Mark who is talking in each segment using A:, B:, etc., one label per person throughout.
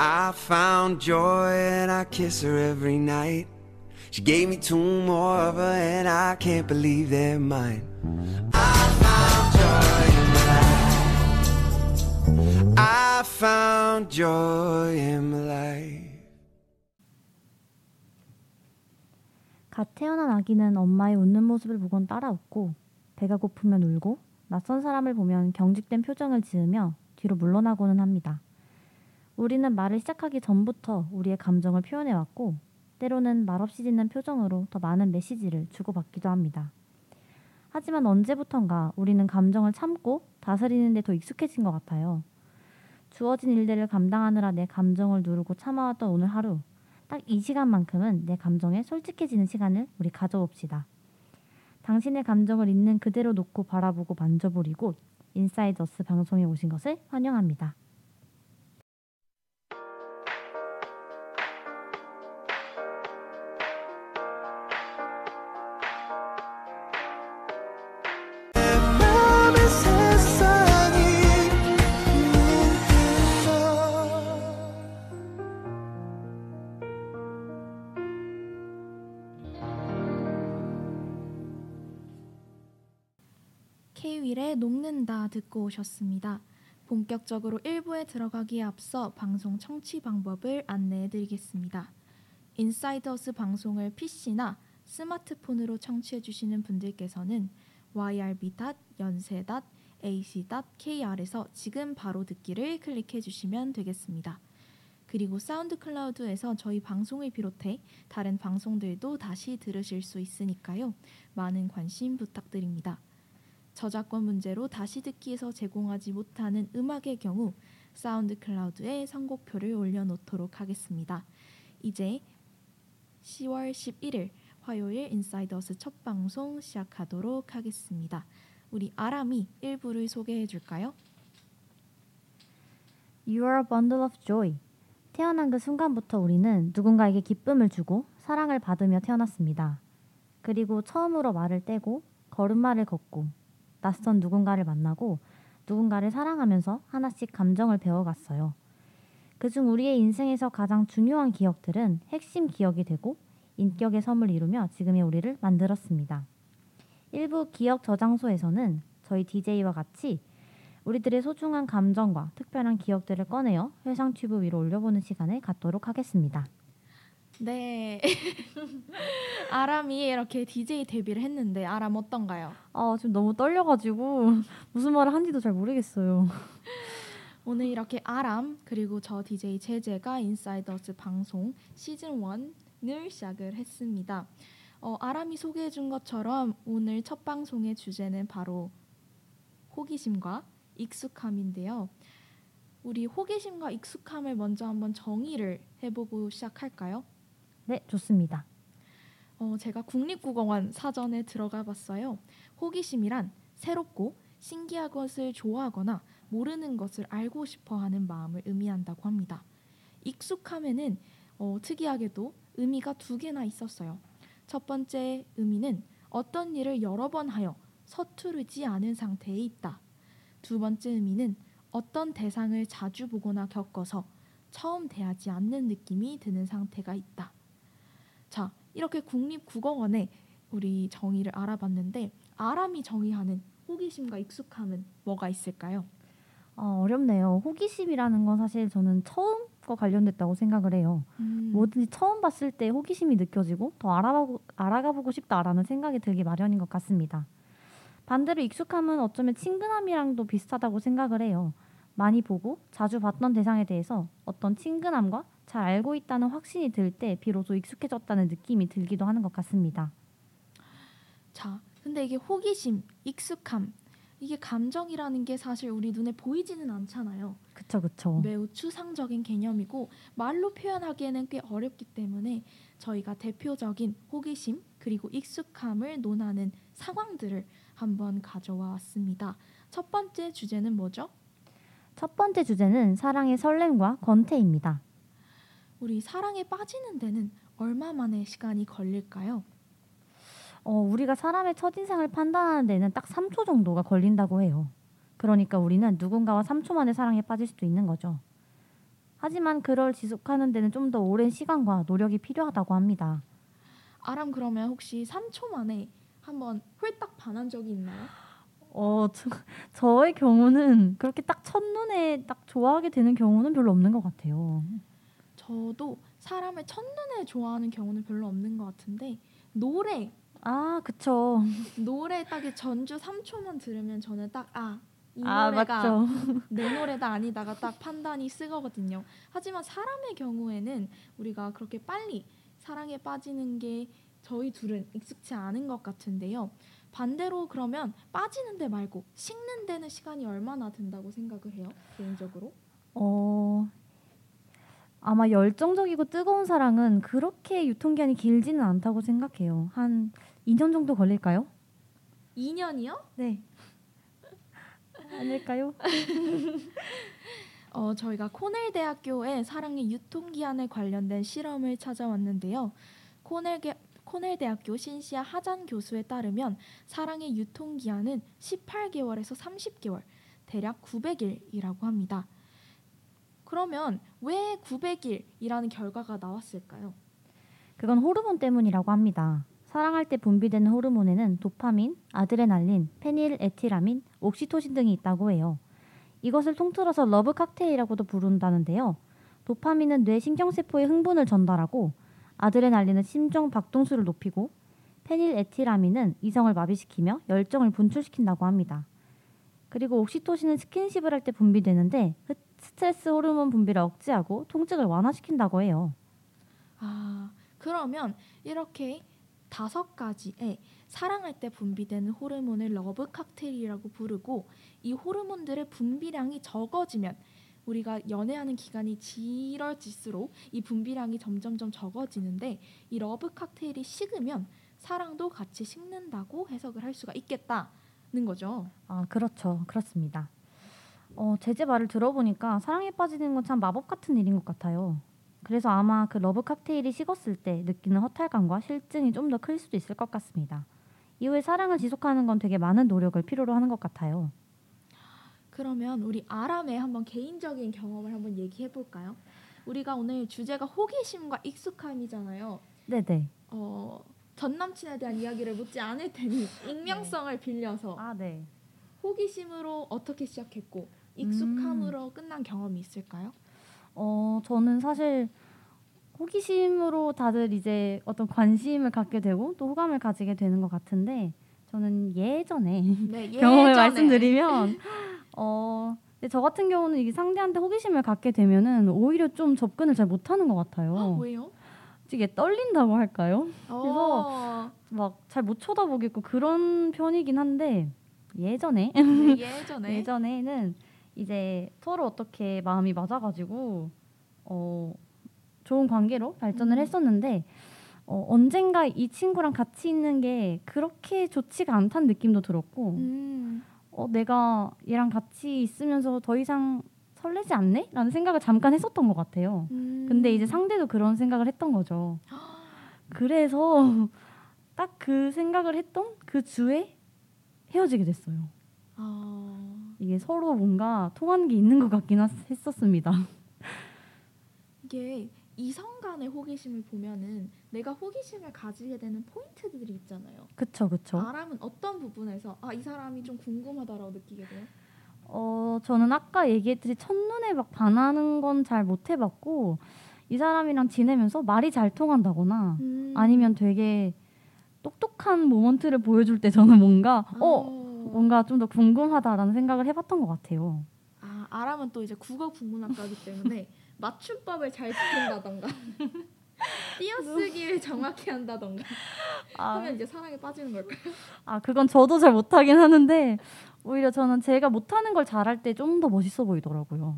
A: I found joy and I kiss her every night. She gave me two more of her and I can't believe they're mine. I found joy in my life. I found joy in my life.
B: 갓 태어난 아기는 엄마의 웃는 모습을 보곤 따라 웃고 배가 고프면 울고 낯선 사람을 보면 경직된 표정을 지으며 뒤로 물러나고는 합니다. 우리는 말을 시작하기 전부터 우리의 감정을 표현해왔고 때로는 말없이 짓는 표정으로 더 많은 메시지를 주고받기도 합니다. 하지만 언제부턴가 우리는 감정을 참고 다스리는 데 더 익숙해진 것 같아요. 주어진 일들을 감당하느라 내 감정을 누르고 참아왔던 오늘 하루 딱 이 시간만큼은 내 감정에 솔직해지는 시간을 우리 가져봅시다. 당신의 감정을 있는 그대로 놓고 바라보고 인사이드 어스 방송에 오신 것을 환영합니다.
C: K-윌의 녹는다 듣고 오셨습니다. 본격적으로 1부에 들어가기에 앞서 방송 청취 방법을 안내해 드리겠습니다. 인사이더스 방송을 PC나 스마트폰으로 청취해 주시는 분들께서는 yrb.yonsei.ac.kr에서 지금 바로 듣기를 클릭해 주시면 되겠습니다. 그리고 사운드 클라우드에서 저희 방송을 비롯해 다른 방송들도 다시 들으실 수 있으니까요. 많은 관심 부탁드립니다. 저작권 문제로 다시 듣기에서 제공하지 못하는 음악의 경우 사운드 클라우드에 선곡표를 올려놓도록 하겠습니다. 이제 10월 11일 화요일 인사이더스 첫 방송 시작하도록 하겠습니다. 우리 아람이 1부를 소개해 줄까요?
B: You are a bundle of joy. 태어난 그 순간부터 우리는 누군가에게 기쁨을 주고 사랑을 받으며 태어났습니다. 그리고 처음으로 말을 떼고 걸음마를 걷고 낯선 누군가를 만나고 누군가를 사랑하면서 하나씩 감정을 배워갔어요. 그중 우리의 인생에서 가장 중요한 기억들은 핵심 기억이 되고 인격의 섬을 이루며 지금의 우리를 만들었습니다. 일부 기억 저장소에서는 저희 DJ와 같이 우리들의 소중한 감정과 특별한 기억들을 꺼내어 회상 튜브 위로 올려보는 시간을 갖도록 하겠습니다.
C: 네. 아람이 이렇게 DJ 데뷔를 했는데 아람 어떤가요?
B: 아 지금 너무 떨려가지고 무슨 말을 한지도 잘 모르겠어요.
C: 오늘 이렇게 아람 그리고 저 DJ 제제가 인사이더스 방송 시즌 1을 시작을 했습니다. 어, 아람이 소개해 준 것처럼 오늘 첫 방송의 주제는 바로 호기심과 익숙함인데요. 우리 호기심과 익숙함을 먼저 한번 정의를 해보고 시작할까요?
B: 네 좋습니다.
C: 어, 제가 국립국어원 사전에 들어가 봤어요. 호기심이란 새롭고 신기한 것을 좋아하거나 모르는 것을 알고 싶어 하는 마음을 의미한다고 합니다. 익숙함에는 어, 특이하게도 의미가 두 개나 있었어요. 첫 번째 의미는 어떤 일을 여러 번 하여 서투르지 않은 상태에 있다. 두 번째 의미는 어떤 대상을 자주 보거나 겪어서 처음 대하지 않는 느낌이 드는 상태가 있다. 자, 이렇게 국립국어원에 우리 정의를 알아봤는데 아람이 정의하는 호기심과 익숙함은 뭐가 있을까요?
B: 어, 어렵네요. 호기심이라는 건 사실 저는 처음 과 관련됐다고 생각을 해요.
C: 음,
B: 뭐든지 처음 봤을 때 호기심이 느껴지고 더 알아보고, 알아가보고 싶다라는 생각이 들기 마련인 것 같습니다. 반대로 익숙함은 어쩌면 친근함이랑도 비슷하다고 생각을 해요. 많이 보고 자주 봤던 대상에 대해서 어떤 친근함과 잘 알고 있다는 확신이 들 때 비로소 익숙해졌다는 느낌이 들기도 하는 것 같습니다.
C: 자, 근데 이게 호기심, 익숙함 이게 감정이라는 게 사실 우리 눈에 보이지는 않잖아요.
B: 그쵸 그쵸.
C: 매우 추상적인 개념이고 말로 표현하기에는 꽤 어렵기 때문에 저희가 대표적인 호기심 그리고 익숙함을 논하는 상황들을 한번 가져와 왔습니다. 첫 번째 주제는 뭐죠?
B: 첫 번째 주제는 사랑의 설렘과 권태입니다.
C: 우리 사랑에 빠지는 데는 얼마 만의 시간이 걸릴까요?
B: 어, 우리가 사람의 첫인상을 판단하는 데는 딱 3초 정도가 걸린다고 해요. 그러니까 우리는 누군가와 3초 만에 사랑에 빠질 수도 있는 거죠. 하지만 그걸 지속하는 데는 좀 더 오랜 시간과 노력이 필요하다고 합니다.
C: 아람 그러면 혹시 3초 만에 한번 홀딱 반한 적이 있나요?
B: 어, 저, 저의 경우는 그렇게 딱 첫눈에 딱 좋아하게 되는 경우는 별로 없는 것 같아요.
C: 저도 사람을 첫눈에 좋아하는 경우는 별로 없는 것 같은데 노래
B: 아, 그쵸.
C: 노래 딱이 전주 3초만 들으면 저는 딱아이
B: 아,
C: 노래가. 내 노래다 아니다가 딱 판단이 쓰거든요. 하지만 사람의 경우에는 우리가 그렇게 빨리 사랑에 빠지는 게 저희 둘은 익숙치 않은 것 같은데요. 반대로 그러면 빠지는 데 말고 식는 데는 시간이 얼마나 든다고 생각을 해요? 개인적으로?
B: 어, 아마 열정적이고 뜨거운 사랑은 그렇게 유통기한이 길지는 않다고 생각해요. 한 2년 정도 걸릴까요?
C: 2년이요?
B: 네. 아닐까요?
C: 어, 저희가 코넬 대학교의 사랑의 유통기한에 관련된 실험을 찾아왔는데요. 코넬, 게, 코넬 대학교 신시아 하잔 교수에 따르면 사랑의 유통 기한은 18개월에서 30개월, 대략 900일이라고 합니다. 그러면 왜 900일이라는 결과가 나왔을까요?
B: 그건 호르몬 때문이라고 합니다. 사랑할 때 분비되는 호르몬에는 도파민, 아드레날린, 페닐에틸아민, 옥시토신 등이 있다고 해요. 이것을 통틀어서 love cocktail이라고도 부른다는데요. 도파민은 뇌 신경세포의 흥분을 전달하고 아드레날린은 심장 박동수를 높이고 페닐에틸아민은 이성을 마비시키며 열정을 분출시킨다고 합니다. 그리고 옥시토신은 스킨십을 할 때 분비되는데 그 스트레스 호르몬 분비를 억제하고 통증을 완화시킨다고 해요.
C: 아, 그러면 이렇게 다섯 가지의 사랑할 때 분비되는 호르몬을 love cocktail이라고 부르고 이 호르몬들의 분비량이 적어지면 우리가 연애하는 기간이 길어질수록 이 분비량이 점점점 적어지는데 이 love cocktail이 식으면 사랑도 같이 식는다고 해석을 할 수가 있겠다는 거죠.
B: 아, 그렇죠. 그렇습니다. 어, 제재 말을 들어보니까 사랑에 빠지는 건 참 마법 같은 일인 것 같아요. 그래서 아마 그 love cocktail이 식었을 때 느끼는 허탈감과 싫증이 좀 더 클 수도 있을 것 같습니다. 이후에 사랑을 지속하는 건 되게 많은 노력을 필요로 하는 것 같아요.
C: 그러면 우리 아람의 한번 개인적인 경험을 한번 얘기해 볼까요? 우리가 오늘 주제가 호기심과 익숙함이잖아요.
B: 네네.
C: 어, 전 남친에 대한 이야기를 묻지 않을 테니 익명성을 빌려서
B: 아, 네.
C: 호기심으로 어떻게 시작했고 익숙함으로 끝난 경험이 있을까요?
B: 어, 저는 사실 호기심으로 다들 이제 어떤 관심을 갖게 되고 또 호감을 가지게 되는 것 같은데 저는 예전에
C: 네,
B: 경험을 말씀드리면 어 근데 저 같은 경우는 이게 상대한테 호기심을 갖게 되면은 오히려 좀 접근을 잘 못하는 것 같아요.
C: 어, 왜요?
B: 이게 떨린다고 할까요?
C: 어,
B: 막잘 못 쳐다보겠고 그런 편이긴 한데 예전에
C: 네, 예전에
B: 예전에는 이제 서로 어떻게 마음이 맞아가지고 어 좋은 관계로 발전을
C: 음.
B: 했었는데 어, 언젠가 이 친구랑 같이 있는 게 그렇게 좋지가 않다는 느낌도 들었고
C: 음,
B: 어, 내가 얘랑 같이 있으면서 더 이상 설레지 않네? 라는 생각을 잠깐 했었던 것 같아요.
C: 음.
B: 근데 이제 상대도 그런 생각을 했던 거죠. 그래서 딱 그 생각을 했던 그 주에 헤어지게 됐어요.
C: 어,
B: 이게 서로 뭔가 통하는 게 있는 것 같긴 하- 했었습니다.
C: 이게 이성 간의 호기심을 보면은 내가 호기심을 가지게 되는 포인트들이 있잖아요.
B: 그쵸, 그쵸.
C: 아람은 어떤 부분에서 아 이 사람이 좀 궁금하다라고 느끼게 돼요?
B: 어, 저는 아까 얘기했듯이 첫눈에 막 반하는 건 잘 못 해봤고, 이 사람이랑 지내면서 말이 잘 통한다거나,
C: 음.
B: 아니면 되게 똑똑한 모먼트를 보여줄 때 저는 뭔가, 어, 뭔가 좀 더 궁금하다라는 생각을 해봤던 것 같아요.
C: 아 아람은 또 이제 국어 국문학과이기 때문에 맞춤법을 잘 지킨다던가 띄어쓰기를 정확히 한다던가
B: 아,
C: 하면 이제 사랑에 빠지는 걸까요?
B: 아, 그건 저도 잘 못하긴 하는데, 오히려 저는 제가 못하는 걸 잘할 때 좀 더 멋있어 보이더라고요.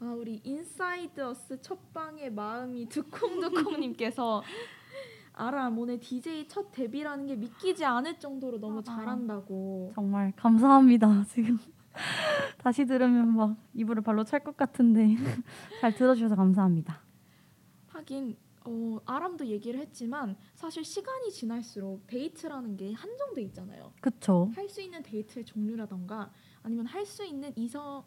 C: 아 우리 Inside Us 첫 방의 마음이 두콩두콩님께서 아람 오늘 DJ 첫 데뷔라는 게 믿기지 않을 정도로 너무
B: 아.
C: 잘한다고
B: 정말 감사합니다. 지금 다시 들으면 막 이불을 발로 찰 것 같은데 잘 들어주셔서 감사합니다.
C: 하긴 어, 아람도 얘기를 했지만 사실 시간이 지날수록 데이트라는 게 한정돼 있잖아요.
B: 그쵸?
C: 할수 있는 데이트의 종류라던가 아니면 할 수 있는 이성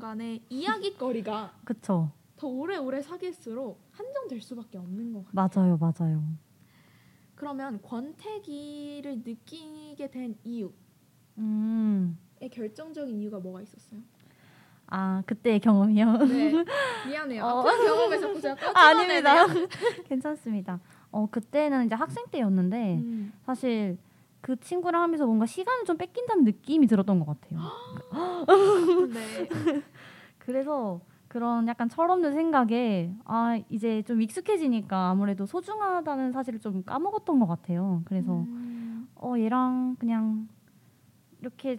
C: 간의 이야기거리가
B: 그쵸?
C: 더 오래오래 사귈수록 한정될 수밖에 없는 것 같아요.
B: 맞아요, 맞아요.
C: 그러면 권태기를 느끼게 된 이유의
B: 음,
C: 결정적인 이유가 뭐가 있었어요?
B: 아 그때의 경험이요.
C: 네, 미안해요.
B: 어.
C: 아픈 경험에 자꾸 제가
B: 아, 아닙니다. 괜찮습니다. 어 그때는 이제 학생 때였는데
C: 음.
B: 사실 그 친구랑 하면서 뭔가 시간을 좀 뺏긴다는 느낌이 들었던 것 같아요.
C: 네.
B: 그래서 그런 약간 철없는 생각에 아 이제 좀 익숙해지니까 아무래도 소중하다는 사실을 좀 까먹었던 것 같아요. 그래서
C: 음.
B: 어 얘랑 그냥 이렇게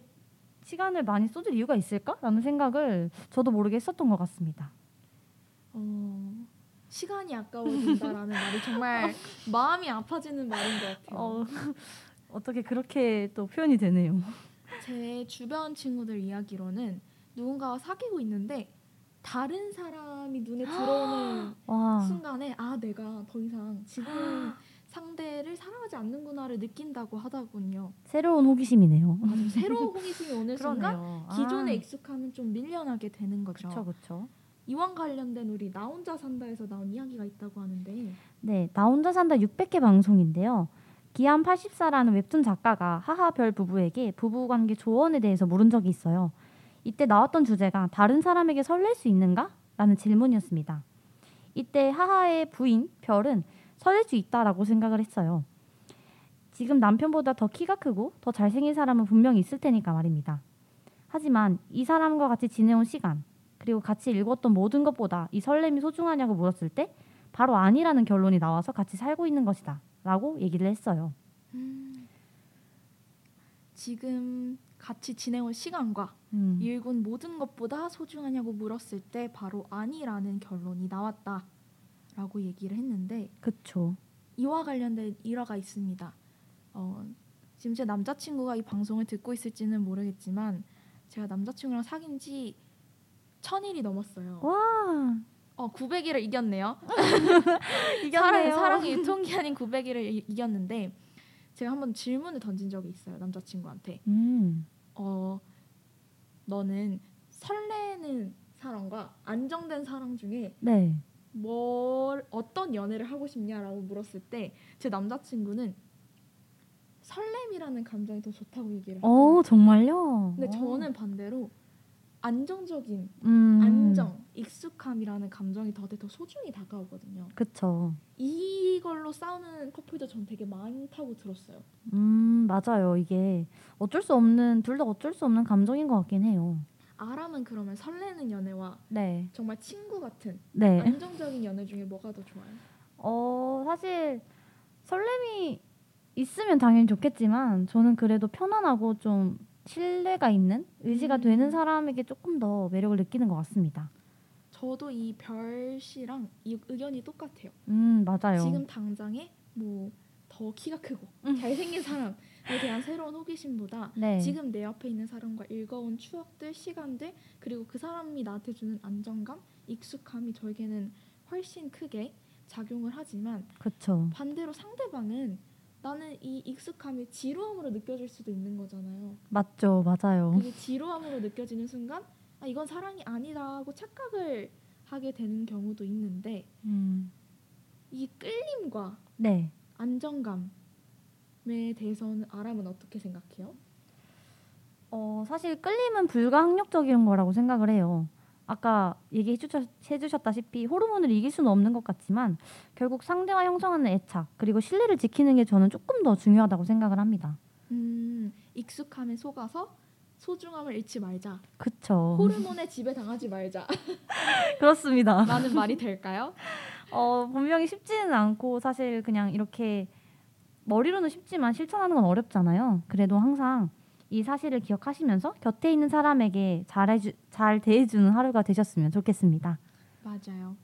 B: 시간을 많이 쏟을 이유가 있을까라는 생각을 저도 모르게 했었던 것 같습니다.
C: 어, 시간이 아까워진다라는 말이 정말 마음이 아파지는 말인 것 같아요.
B: 어, 어떻게 그렇게 또 표현이 되네요.
C: 제 주변 친구들 이야기로는 누군가와 사귀고 있는데 다른 사람이 눈에 들어오는
B: 와,
C: 순간에 아 내가 더 이상 지금 상대를 사랑하지 않는구나를 느낀다고 하더군요.
B: 새로운 호기심이네요.
C: 맞아요. 새로운 호기심이 오는 순간. 기존의
B: 아,
C: 익숙함은 좀 밀려나게 되는 거죠.
B: 그쵸 그쵸.
C: 이wan 관련된 우리 나 혼자 산다에서 나온 이야기가 있다고 하는데
B: 네, 나 혼자 산다 600개 방송인데요. 기안 84라는 웹툰 작가가 하하별 부부에게 부부관계 조언에 대해서 물은 적이 있어요. 이때 나왔던 주제가 다른 사람에게 설렐 수 있는가? 라는 질문이었습니다. 이때 하하의 부인 별은 설렐 수 있다라고 생각을 했어요. 지금 남편보다 더 키가 크고 더 잘생긴 사람은 분명히 있을 테니까 말입니다. 하지만 이 사람과 같이 지내온 시간 그리고 같이 읽었던 모든 것보다 이 설렘이 소중하냐고 물었을 때 바로 아니라는 결론이 나와서 같이 살고 있는 것이다. 라고 얘기를 했어요.
C: 지금 같이 지내온 시간과
B: 음,
C: 읽은 모든 것보다 소중하냐고 물었을 때 바로 아니라는 결론이 나왔다 라고 얘기를 했는데
B: 그쵸.
C: 이와 관련된 일화가 있습니다. 어, 지금 제 남자친구가 이 방송을 듣고 있을지는 모르겠지만 제가 남자친구랑 사귄 지 천일이 넘었어요.
B: 와,
C: 어, 900일을 이겼네요.
B: 이겼네요.
C: 사랑, 사랑의 유통기한인 900일을 이 겼는데 제가 한번 질문을 던진 적이 있어요. 남자친구한테.
B: 음,
C: 어, 너는 설레는 사랑과 안정된 사랑 중에
B: 네.
C: 뭘 어떤 연애를 하고 싶냐라고 물었을 때 제 남자친구는 설렘이라는 감정이 더 좋다고 얘기를 하고
B: 어, 정말요?
C: 근데
B: 어.
C: 저는 반대로 안정적인
B: 음,
C: 안정, 익숙함이라는 감정이 더, 더 소중히 다가오거든요.
B: 그쵸.
C: 이걸로 싸우는 커플도 전 되게 많다고 들었어요.
B: 음, 맞아요. 이게 어쩔 수 없는, 둘 다 어쩔 수 없는 감정인 것 같긴 해요.
C: 아람은 그러면 설레는 연애와
B: 네.
C: 정말 친구 같은
B: 네.
C: 안정적인 연애 중에 뭐가 더 좋아요?
B: 어, 사실 설렘이 있으면 당연히 좋겠지만 저는 그래도 편안하고 좀 신뢰가 있는 의지가
C: 음.
B: 되는 사람에게 조금 더 매력을 느끼는 것 같습니다.
C: 저도 이 별 씨랑 이 의견이 똑같아요.
B: 음, 맞아요.
C: 지금 당장에 뭐 더 키가 크고
B: 음.
C: 잘생긴 사람에 대한 새로운 호기심보다
B: 네.
C: 지금 내 옆에 있는 사람과 읽어온 추억들, 시간들 그리고 그 사람이 나한테 주는 안정감, 익숙함이 저에게는 훨씬 크게 작용을 하지만
B: 그쵸.
C: 반대로 상대방은 나는 이 익숙함이 지루함으로 느껴질 수도 있는 거잖아요.
B: 맞죠. 맞아요.
C: 그게 지루함으로 느껴지는 순간 아 이건 사랑이 아니다고 착각을 하게 되는 경우도 있는데
B: 음,
C: 이 끌림과
B: 네.
C: 안정감 에 대해서는 아람은 어떻게 생각해요?
B: 어, 사실 끌림은 불가항력적인 거라고 생각을 해요. 아까 얘기해 주셨, 해주셨다시피 호르몬을 이길 수는 없는 것 같지만 결국 상대와 형성하는 애착 그리고 신뢰를 지키는 게 저는 조금 더 중요하다고 생각을 합니다.
C: 음, 익숙함에 속아서 소중함을 잃지 말자.
B: 그쵸.
C: 호르몬에 지배 당하지 말자.
B: 그렇습니다.
C: 라는 말이 될까요?
B: 어, 분명히 쉽지는 않고 사실 그냥 이렇게 머리로는 쉽지만 실천하는 건 어렵잖아요. 그래도 항상 이 사실을 기억하시면서 곁에 있는 사람에게 잘해주, 잘 대해주는 하루가 되셨으면 좋겠습니다.
C: 맞아요.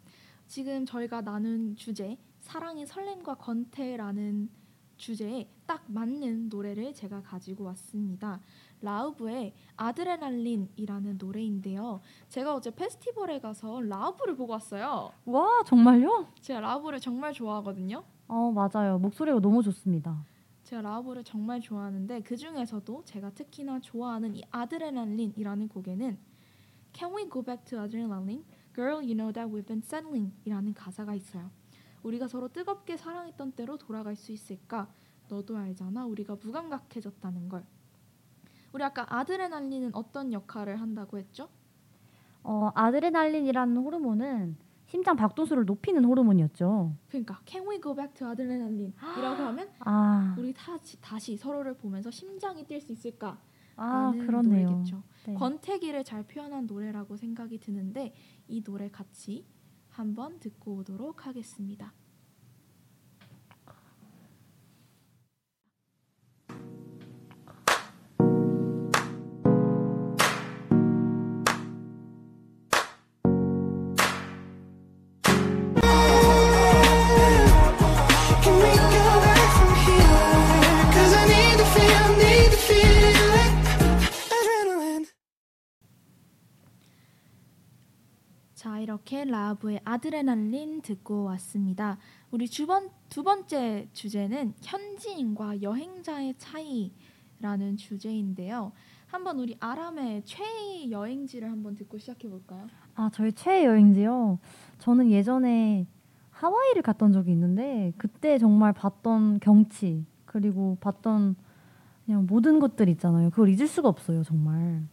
C: 지금 저희가 나눈 주제 사랑의 설렘과 권태라는 주제에 딱 맞는 노래를 제가 가지고 왔습니다. 라우브의 아드레날린이라는 노래인데요. 제가 어제 페스티벌에 가서 라우브를 보고 왔어요.
B: 와 정말요?
C: 제가 라우브를 정말 좋아하거든요.
B: 어 맞아요. 목소리가 너무 좋습니다.
C: 제가 라우브를 정말 좋아하는데 그 중에서도 제가 특히나 좋아하는 이 아드레날린이라는 곡에는 Can we go back to adrenaline? Girl, you know that we've been settling이라는 가사가 있어요. 우리가 서로 뜨겁게 사랑했던 때로 돌아갈 수 있을까? 너도 알잖아. 우리가 무감각해졌다는 걸. 우리 아까 아드레날린은 어떤 역할을 한다고 했죠?
B: 어, 아드레날린이라는 호르몬은 심장 박동수를 높이는 호르몬이었죠.
C: 그러니까 Can we go back to adrenaline?이라고 하면
B: 아,
C: 우리 다시, 다시 서로를 보면서 심장이 뛸 수 있을까?
B: 아 그렇네요.
C: 노래겠죠.
B: 네.
C: 권태기를 잘 표현한 노래라고 생각이 드는데 이 노래 같이 한번 듣고 오도록 하겠습니다. 이렇게 라브의 아드레날린 듣고 왔습니다. 우리 주번 두 번째 주제는 현지인과 여행자의 차이라는 주제인데요. 한번 우리 아람의 최애 여행지를 한번 듣고 시작해 볼까요?
B: 아 저희 최애 여행지요. 저는 예전에 하와이를 갔던 적이 있는데 그때 정말 봤던 경치 그리고 봤던 그냥 모든 것들 있잖아요. 그걸 잊을 수가 없어요, 정말.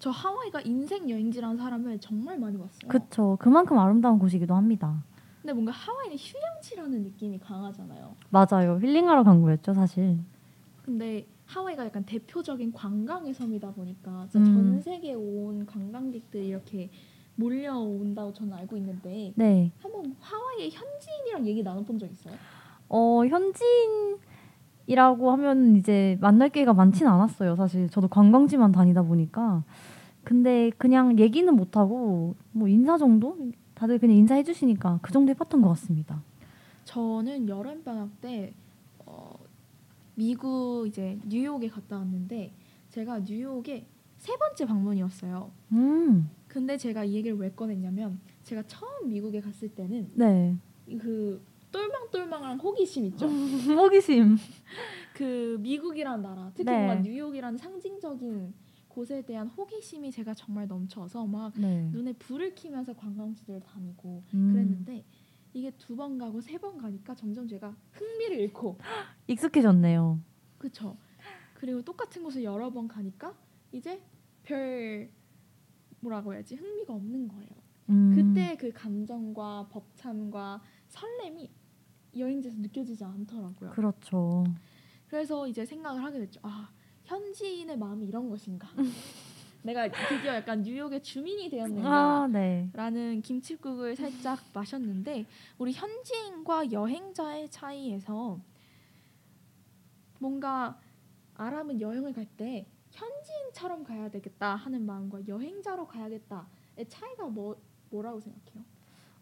C: 저 하와이가 인생 여행지라는 사람을 정말 많이 봤어요.
B: 그쵸. 그만큼 아름다운 곳이기도 합니다.
C: 근데 뭔가 하와이는 휴양지라는 느낌이 강하잖아요.
B: 맞아요. 힐링하러 간 거였죠, 사실.
C: 근데 하와이가 약간 대표적인 관광의 섬이다 보니까
B: 음.
C: 전 세계에 온 관광객들이 이렇게 몰려온다고 저는 알고 있는데
B: 네.
C: 한번 하와이의 현지인이랑 얘기 나눠본 적 있어요?
B: 어, 현지인이라고 하면 이제 만날 기회가 많지는 않았어요, 사실. 저도 관광지만 다니다 보니까. 근데 그냥 얘기는 못 하고 뭐 인사 정도? 다들 그냥 인사해 주시니까 그 정도 해봤던 것 같습니다.
C: 저는 여름 방학 때 어, 미국 이제 뉴욕에 갔다 왔는데 제가 뉴욕에 세 번째 방문이었어요.
B: 음.
C: 근데 제가 이 얘기를 왜 꺼냈냐면 제가 처음 미국에 갔을 때는
B: 네.
C: 그 똘망똘망한 호기심 있죠.
B: 호기심.
C: 그 미국이란 나라, 특히
B: 네.
C: 뭔가 뉴욕이라는 상징적인 곳에 대한 호기심이 제가 정말 넘쳐서 막
B: 네.
C: 눈에 불을 켜면서 관광지를 다니고
B: 음.
C: 그랬는데 이게 두 번 가고 세 번 가니까 점점 제가 흥미를 잃고
B: 익숙해졌네요.
C: 그쵸 그리고 똑같은 곳을 여러 번 가니까 이제 별 뭐라고 해야지 흥미가 없는 거예요.
B: 음.
C: 그때 그 감정과 벅참과 설렘이 여행지에서 느껴지지 않더라고요.
B: 그렇죠.
C: 그래서 이제 생각을 하게 됐죠. 아 현지인의 마음이 이런 것인가? 내가 드디어 약간 뉴욕의 주민이 되었는가?
B: 아, 네.
C: 라는 김치국을 살짝 마셨는데 우리 현지인과 여행자의 차이에서 뭔가 아람은 여행을 갈 때 현지인처럼 가야 되겠다 하는 마음과 여행자로 가야겠다의 차이가 뭐 뭐라고 생각해요?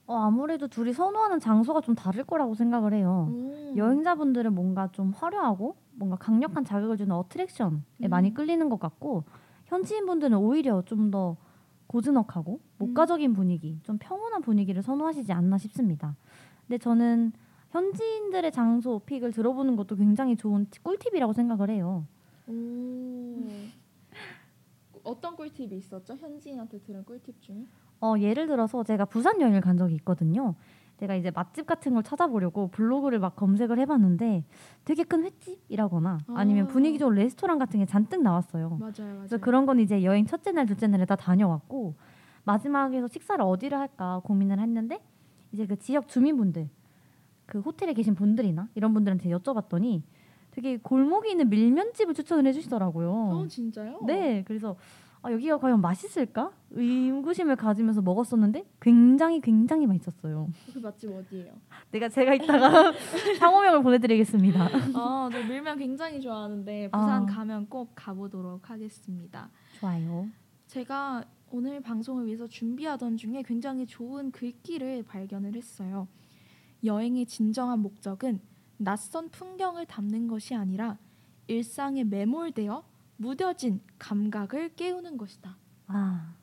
B: 어, 아무래도 둘이 선호하는 장소가 좀 다를 거라고 생각을 해요.
C: 음.
B: 여행자분들은 뭔가 좀 화려하고 뭔가 강력한 자극을 주는 어트랙션에
C: 음.
B: 많이 끌리는 것 같고 현지인분들은 오히려 좀 더 고즈넉하고 목가적인 분위기, 좀 평온한 분위기를 선호하시지 않나 싶습니다. 근데 저는 현지인들의 장소 픽을 들어보는 것도 굉장히 좋은 꿀팁이라고 생각을 해요.
C: 오. 어떤 꿀팁이 있었죠? 현지인한테 들은 꿀팁 중에?
B: 어, 예를 들어서 제가 부산 여행을 간 적이 있거든요. 제가 이제 맛집 같은 걸 찾아보려고 블로그를 막 검색을 해봤는데 되게 큰 횟집이라거나 아 니면
C: 아.
B: 분위기 좋은 레스토랑 같은 게 잔뜩 나왔어요.
C: 맞아요, 맞아요.
B: 그래서 그런 건 이제 여행 첫째 날, 둘째 날에 다 다녀왔고 마지막에서 식사를 어디를 할까 고민을 했는데 이제 그 지역 주민분들, 그 호텔에 계신 분들이나 이런 분들한테 여쭤봤더니 되게 골목에 있는 밀면집을 추천을 해주시더라고요.
C: 어 진짜요?
B: 네, 그래서 아, 여기가 과연 맛있을까 의구심을 가지면서 먹었었는데 굉장히 굉장히 맛있었어요.
C: 그 맛집 어디예요?
B: 내가 제가 이따가 상호명을 보내드리겠습니다.
C: 아, 저 밀면 굉장히 좋아하는데 부산
B: 아.
C: 가면 꼭 가보도록 하겠습니다.
B: 좋아요.
C: 제가 오늘 방송을 위해서 준비하던 중에 굉장히 좋은 글귀를 발견을 했어요. 여행의 진정한 목적은 낯선 풍경을 담는 것이 아니라 일상에 매몰되어 무뎌진 감각을 깨우는 것이다.
B: 아,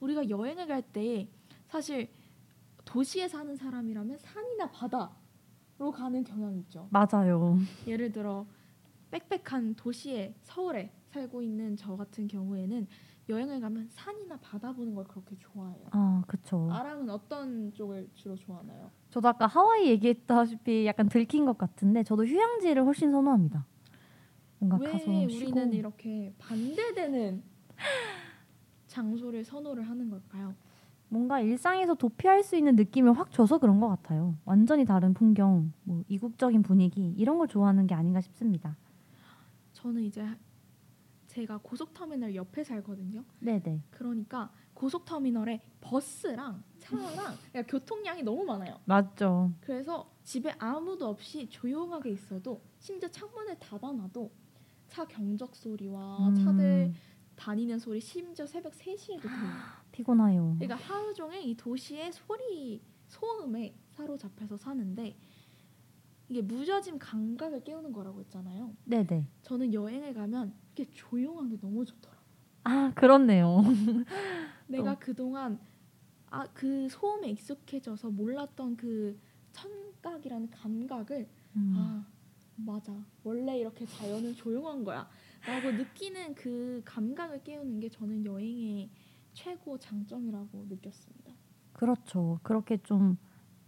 C: 우리가 여행을 갈 때 사실 도시에 사는 사람이라면 산이나 바다로 가는 경향이 있죠.
B: 맞아요.
C: 예를 들어 빽빽한 도시에 서울에 살고 있는 저 같은 경우에는 여행을 가면 산이나 바다 보는 걸 그렇게 좋아해요.
B: 아, 그쵸.
C: 아람은 어떤 쪽을 주로 좋아하나요?
B: 저도 아까 하와이 얘기했다시피 약간 들킨 것 같은데 저도 휴양지를 훨씬 선호합니다. 뭔가
C: 왜
B: 가서
C: 우리는
B: 쉬고
C: 이렇게 반대되는 장소를 선호를 하는 걸까요?
B: 뭔가 일상에서 도피할 수 있는 느낌을 확 줘서 그런 것 같아요. 완전히 다른 풍경, 뭐 이국적인 분위기 이런 걸 좋아하는 게 아닌가 싶습니다.
C: 저는 이제 제가 고속터미널 옆에 살거든요.
B: 네네
C: 그러니까 고속터미널에 버스랑 차랑 그러니까 교통량이 너무 많아요.
B: 맞죠.
C: 그래서 집에 아무도 없이 조용하게 있어도 심지어 창문을 닫아놔도 차 경적 소리와
B: 음,
C: 차들 다니는 소리 심지어 새벽 3시에도 들려요.
B: 피곤해요.
C: 그러니까 하루 종일 이 도시의 소리 소음에 사로잡혀서 사는데 이게 무뎌진 감각을 깨우는 거라고 했잖아요.
B: 네네.
C: 저는 여행을 가면 이게 조용한 게 너무 좋더라고요.
B: 아 그렇네요.
C: 내가 그동안 아 그 소음에 익숙해져서 몰랐던 그 청각이라는 감각을
B: 음,
C: 아 맞아 원래 이렇게 자연은 조용한 거야 라고 느끼는 그 감각을 깨우는 게 저는 여행의 최고 장점이라고 느꼈습니다.
B: 그렇죠. 그렇게 좀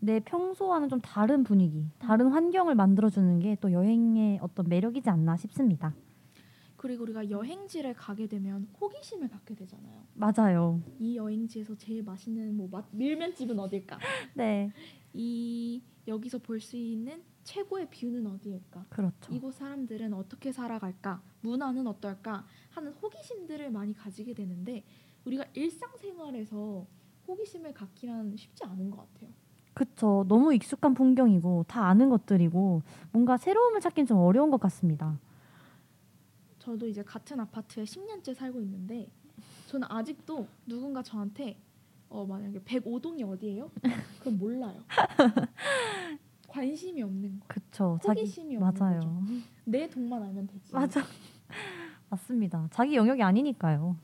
B: 내 평소와는 좀 다른 분위기, 다른 환경을 만들어주는 게 또 여행의 어떤 매력이지 않나 싶습니다.
C: 그리고 우리가 여행지를 가게 되면 호기심을 갖게 되잖아요.
B: 맞아요.
C: 이 여행지에서 제일 맛있는 뭐 맛, 밀면집은 어딜까?
B: 네,
C: 이 여기서 볼 수 있는 최고의 뷰는 어디일까?
B: 그렇죠.
C: 이곳 사람들은 어떻게 살아갈까? 문화는 어떨까? 하는 호기심들을 많이 가지게 되는데 우리가 일상생활에서 호기심을 갖기란 쉽지 않은 것 같아요.
B: 그쵸. 너무 익숙한 풍경이고 다 아는 것들이고 뭔가 새로움을 찾긴 좀 어려운 것 같습니다.
C: 저도 이제 같은 아파트에 10년째 살고 있는데 저는 아직도 누군가 저한테 어 만약에 105동이 어디예요? 그럼 몰라요. 관심이 없는 거.
B: 그쵸. 자기
C: 호기심이 없는 거죠.
B: 맞아요.
C: 내 동만 알면 되지.
B: 맞아. 맞습니다. 자기 영역이 아니니까요.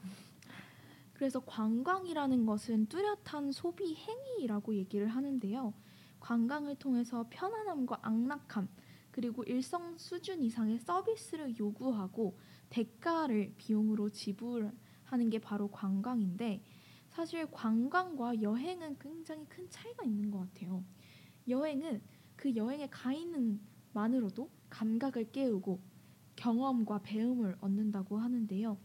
C: 그래서 관광이라는 것은 뚜렷한 소비 행위라고 얘기를 하는데요. 관광을 통해서 편안함과 안락함 그리고 일정 수준 이상의 서비스를 요구하고 대가를 비용으로 지불하는 게 바로 관광인데 사실 관광과 여행은 굉장히 큰 차이가 있는 것 같아요. 여행은 그 여행에 가 있는 만으로도 감각을 깨우고 경험과 배움을 얻는다고 하는데요.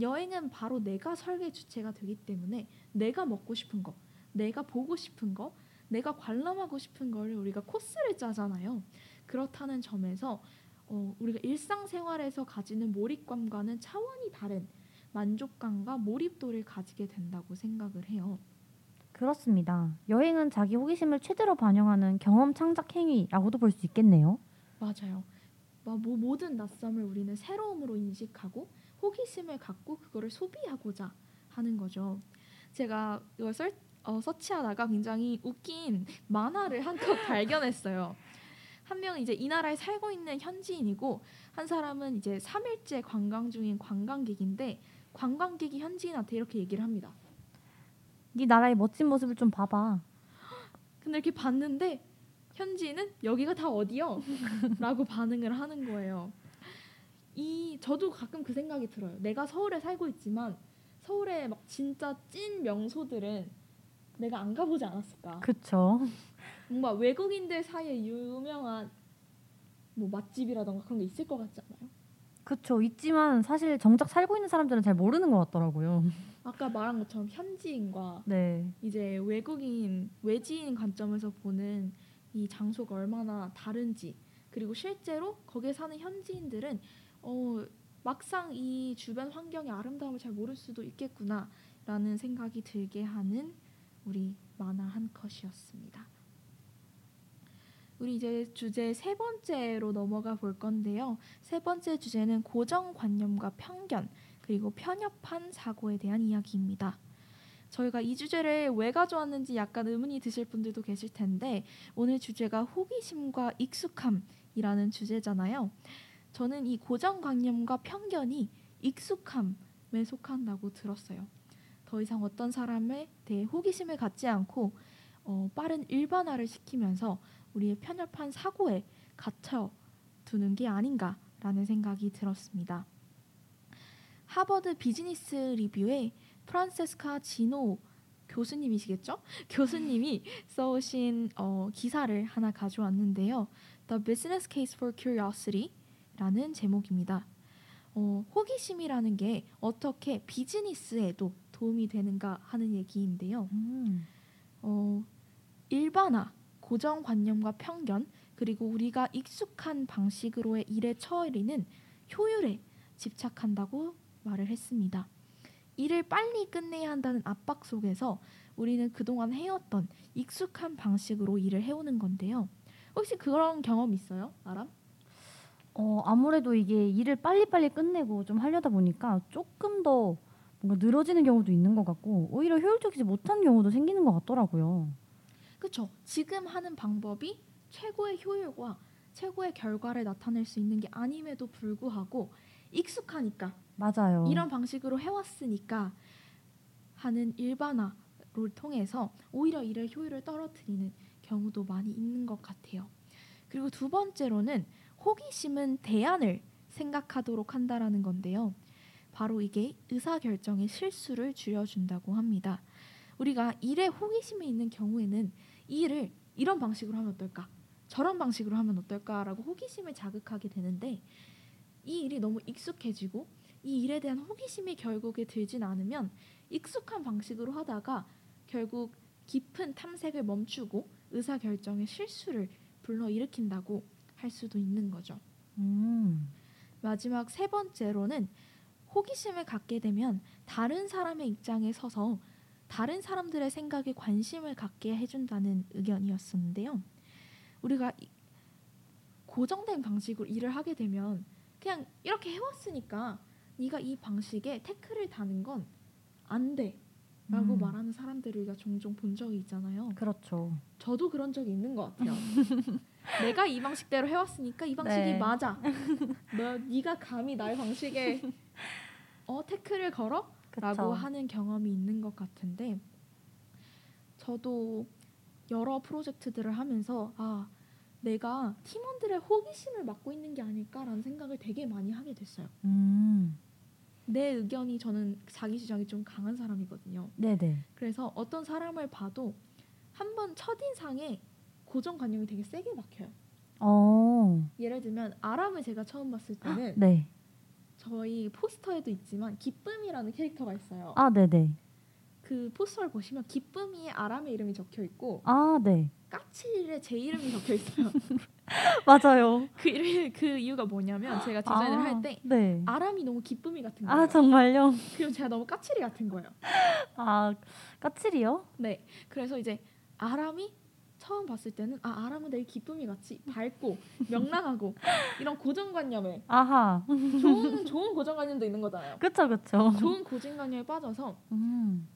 C: 여행은 바로 내가 설계 주체가 되기 때문에 내가 먹고 싶은 거, 내가 보고 싶은 거, 내가 관람하고 싶은 거를 우리가 코스를 짜잖아요. 그렇다는 점에서 어, 우리가 일상생활에서 가지는 몰입감과는 차원이 다른 만족감과 몰입도를 가지게 된다고 생각을 해요.
B: 그렇습니다. 여행은 자기 호기심을 최대로 반영하는 경험 창작 행위라고도 볼 수 있겠네요.
C: 맞아요. 뭐, 뭐 모든 낯섦을 우리는 새로움으로 인식하고 호기심을 갖고 그거를 소비하고자 하는 거죠. 제가 이걸 설, 어, 서치하다가 굉장히 웃긴 만화를 한 컷 발견했어요. 한 명은 이제 이 나라에 살고 있는 현지인이고 한 사람은 이제 3일째 관광 중인 관광객인데 관광객이 현지인한테 이렇게 얘기를 합니다.
B: 네 나라의 멋진 모습을 좀 봐봐.
C: 근데 이렇게 봤는데 현지인은 여기가 다 어디요? 라고 반응을 하는 거예요. 이 저도 가끔 그 생각이 들어요. 내가 서울에 살고 있지만 서울에 막 진짜 찐 명소들은 내가 안 가보지 않았을까?
B: 그쵸.
C: 뭔가 외국인들 사이에 유명한 뭐 맛집이라던가 그런 게 있을 것 같지 않아요?
B: 그쵸. 있지만 사실 정작 살고 있는 사람들은 잘 모르는 것 같더라고요.
C: 아까 말한 것처럼 현지인과
B: 네.
C: 이제 외국인 외지인 관점에서 보는 이 장소가 얼마나 다른지 그리고 실제로 거기에 사는 현지인들은 어, 막상 이 주변 환경의 아름다움을 잘 모를 수도 있겠구나라는 생각이 들게 하는 우리 만화 한 컷이었습니다. 우리 이제 주제 세 번째로 넘어가 볼 건데요. 세 번째 주제는 고정관념과 편견 그리고 편협한 사고에 대한 이야기입니다. 저희가 이 주제를 왜 가져왔는지 약간 의문이 드실 분들도 계실 텐데 오늘 주제가 호기심과 익숙함이라는 주제잖아요. 저는 이 고정관념과 편견이 익숙함에 속한다고 들었어요. 더 이상 어떤 사람에 대해 호기심을 갖지 않고 어, 빠른 일반화를 시키면서 우리의 편협한 사고에 갇혀 두는 게 아닌가라는 생각이 들었습니다. 하버드 비즈니스 리뷰에 프란세스카 지노 교수님이시겠죠? 교수님이 써오신 어, 기사를 하나 가져왔는데요. The Business Case for Curiosity라는 제목입니다. 어, 호기심이라는 게 어떻게 비즈니스에도 도움이 되는가 하는 얘기인데요.
B: 음.
C: 어, 일반화, 고정관념과 편견, 그리고 우리가 익숙한 방식으로의 일의 처리는 효율에 집착한다고 말을 했습니다. 일을 빨리 끝내야 한다는 압박 속에서 우리는 그동안 해왔던 익숙한 방식으로 일을 해오는 건데요. 혹시 그런 경험 있어요? 아람?
B: 어, 아무래도 이게 일을 빨리빨리 끝내고 좀 하려다 보니까 조금 더 뭔가 늘어지는 경우도 있는 것 같고 오히려 효율적이지 못한 경우도 생기는 것 같더라고요.
C: 그렇죠. 지금 하는 방법이 최고의 효율과 최고의 결과를 나타낼 수 있는 게 아님에도 불구하고 익숙하니까
B: 맞아요.
C: 이런 방식으로 해왔으니까 하는 일반화를 통해서 오히려 일의 효율을 떨어뜨리는 경우도 많이 있는 것 같아요. 그리고 두 번째로는 호기심은 대안을 생각하도록 한다라는 건데요. 바로 이게 의사결정의 실수를 줄여준다고 합니다. 우리가 일에 호기심이 있는 경우에는 이 일을 이런 방식으로 하면 어떨까? 저런 방식으로 하면 어떨까라고 호기심을 자극하게 되는데 이 일이 너무 익숙해지고 이 일에 대한 호기심이 결국에 들진 않으면 익숙한 방식으로 하다가 결국 깊은 탐색을 멈추고 의사 결정의 실수를 불러일으킨다고 할 수도 있는 거죠.
B: 음.
C: 마지막 세 번째로는 호기심을 갖게 되면 다른 사람의 입장에 서서 다른 사람들의 생각에 관심을 갖게 해준다는 의견이었었는데요. 우리가 이- 고정된 방식으로 일을 하게 되면 그냥 이렇게 해왔으니까 네가 이 방식에 태클을 다는 건 안 돼라고
B: 음.
C: 말하는 사람들을 우리가 종종 본 적이 있잖아요.
B: 그렇죠.
C: 저도 그런 적이 있는 것 같아요. 내가 이 방식대로 해왔으니까 이 방식이
B: 네.
C: 맞아. 너 네가 감히 나의 방식에 어 태클을 걸어? 라고
B: 그쵸.
C: 하는 경험이 있는 것 같은데 저도 여러 프로젝트들을 하면서 아 내가 팀원들의 호기심을 맡고 있는 게 아닐까라는 생각을 되게 많이 하게 됐어요.
B: 음.
C: 내 의견이 저는 자기 주장이 좀 강한 사람이거든요.
B: 네네.
C: 그래서 어떤 사람을 봐도 한 번 첫인상에 고정관념이 되게 세게 박혀요.
B: 어.
C: 예를 들면 아람을 제가 처음 봤을 때는
B: 네.
C: 저희 포스터에도 있지만 기쁨이라는 캐릭터가 있어요.
B: 아, 네네.
C: 그 포스터를 보시면 기쁨이에 아람의 이름이 적혀 있고
B: 아, 네.
C: 까칠에 제 이름이 적혀 있어요.
B: 맞아요.
C: 그 이름 그 이유가 뭐냐면 제가 디자인을
B: 아,
C: 할때
B: 네.
C: 아람이 너무 기쁨이 같은 거예요.
B: 아, 정말요?
C: 그리고 제가 너무 까칠이 같은 거예요.
B: 아, 까칠이요?
C: 네. 그래서 이제 아람이 처음 봤을 때는 아 아람은 되게 기쁨이 같이 밝고 명랑하고 이런 고정관념에
B: 아하.
C: 좋은 좋은 고정관념도 있는 거잖아요.
B: 그쵸, 그쵸.
C: 좋은 고정관념에 빠져서
B: 음.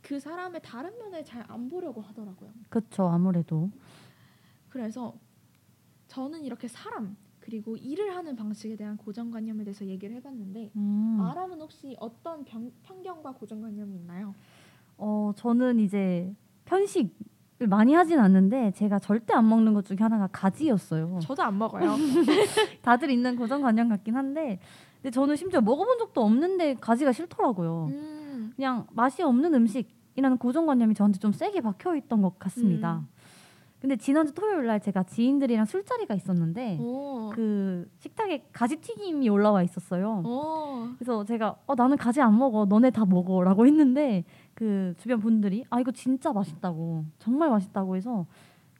C: 그 사람의 다른 면을 잘 안 보려고 하더라고요.
B: 그쵸, 아무래도.
C: 그래서 저는 이렇게 사람 그리고 일을 하는 방식에 대한 고정관념에 대해서 얘기를 해봤는데
B: 음.
C: 아람은 혹시 어떤 병, 편견과 고정관념이 있나요?
B: 어, 저는 이제 편식을 많이 하진 않는데 제가 절대 안 먹는 것 중에 하나가 가지였어요.
C: 저도 안 먹어요.
B: 다들 있는 고정관념 같긴 한데 근데 저는 심지어 먹어본 적도 없는데 가지가 싫더라고요.
C: 음,
B: 그냥 맛이 없는 음식이라는 고정관념이 저한테 좀 세게 박혀 있던 것 같습니다.
C: 음.
B: 근데 지난주 토요일 날 제가 지인들이랑 술자리가 있었는데
C: 오,
B: 그 식탁에 가지 튀김이 올라와 있었어요.
C: 오,
B: 그래서 제가 어 나는 가지 안 먹어 너네 다 먹어라고 했는데 그 주변 분들이 아 이거 진짜 맛있다고 정말 맛있다고 해서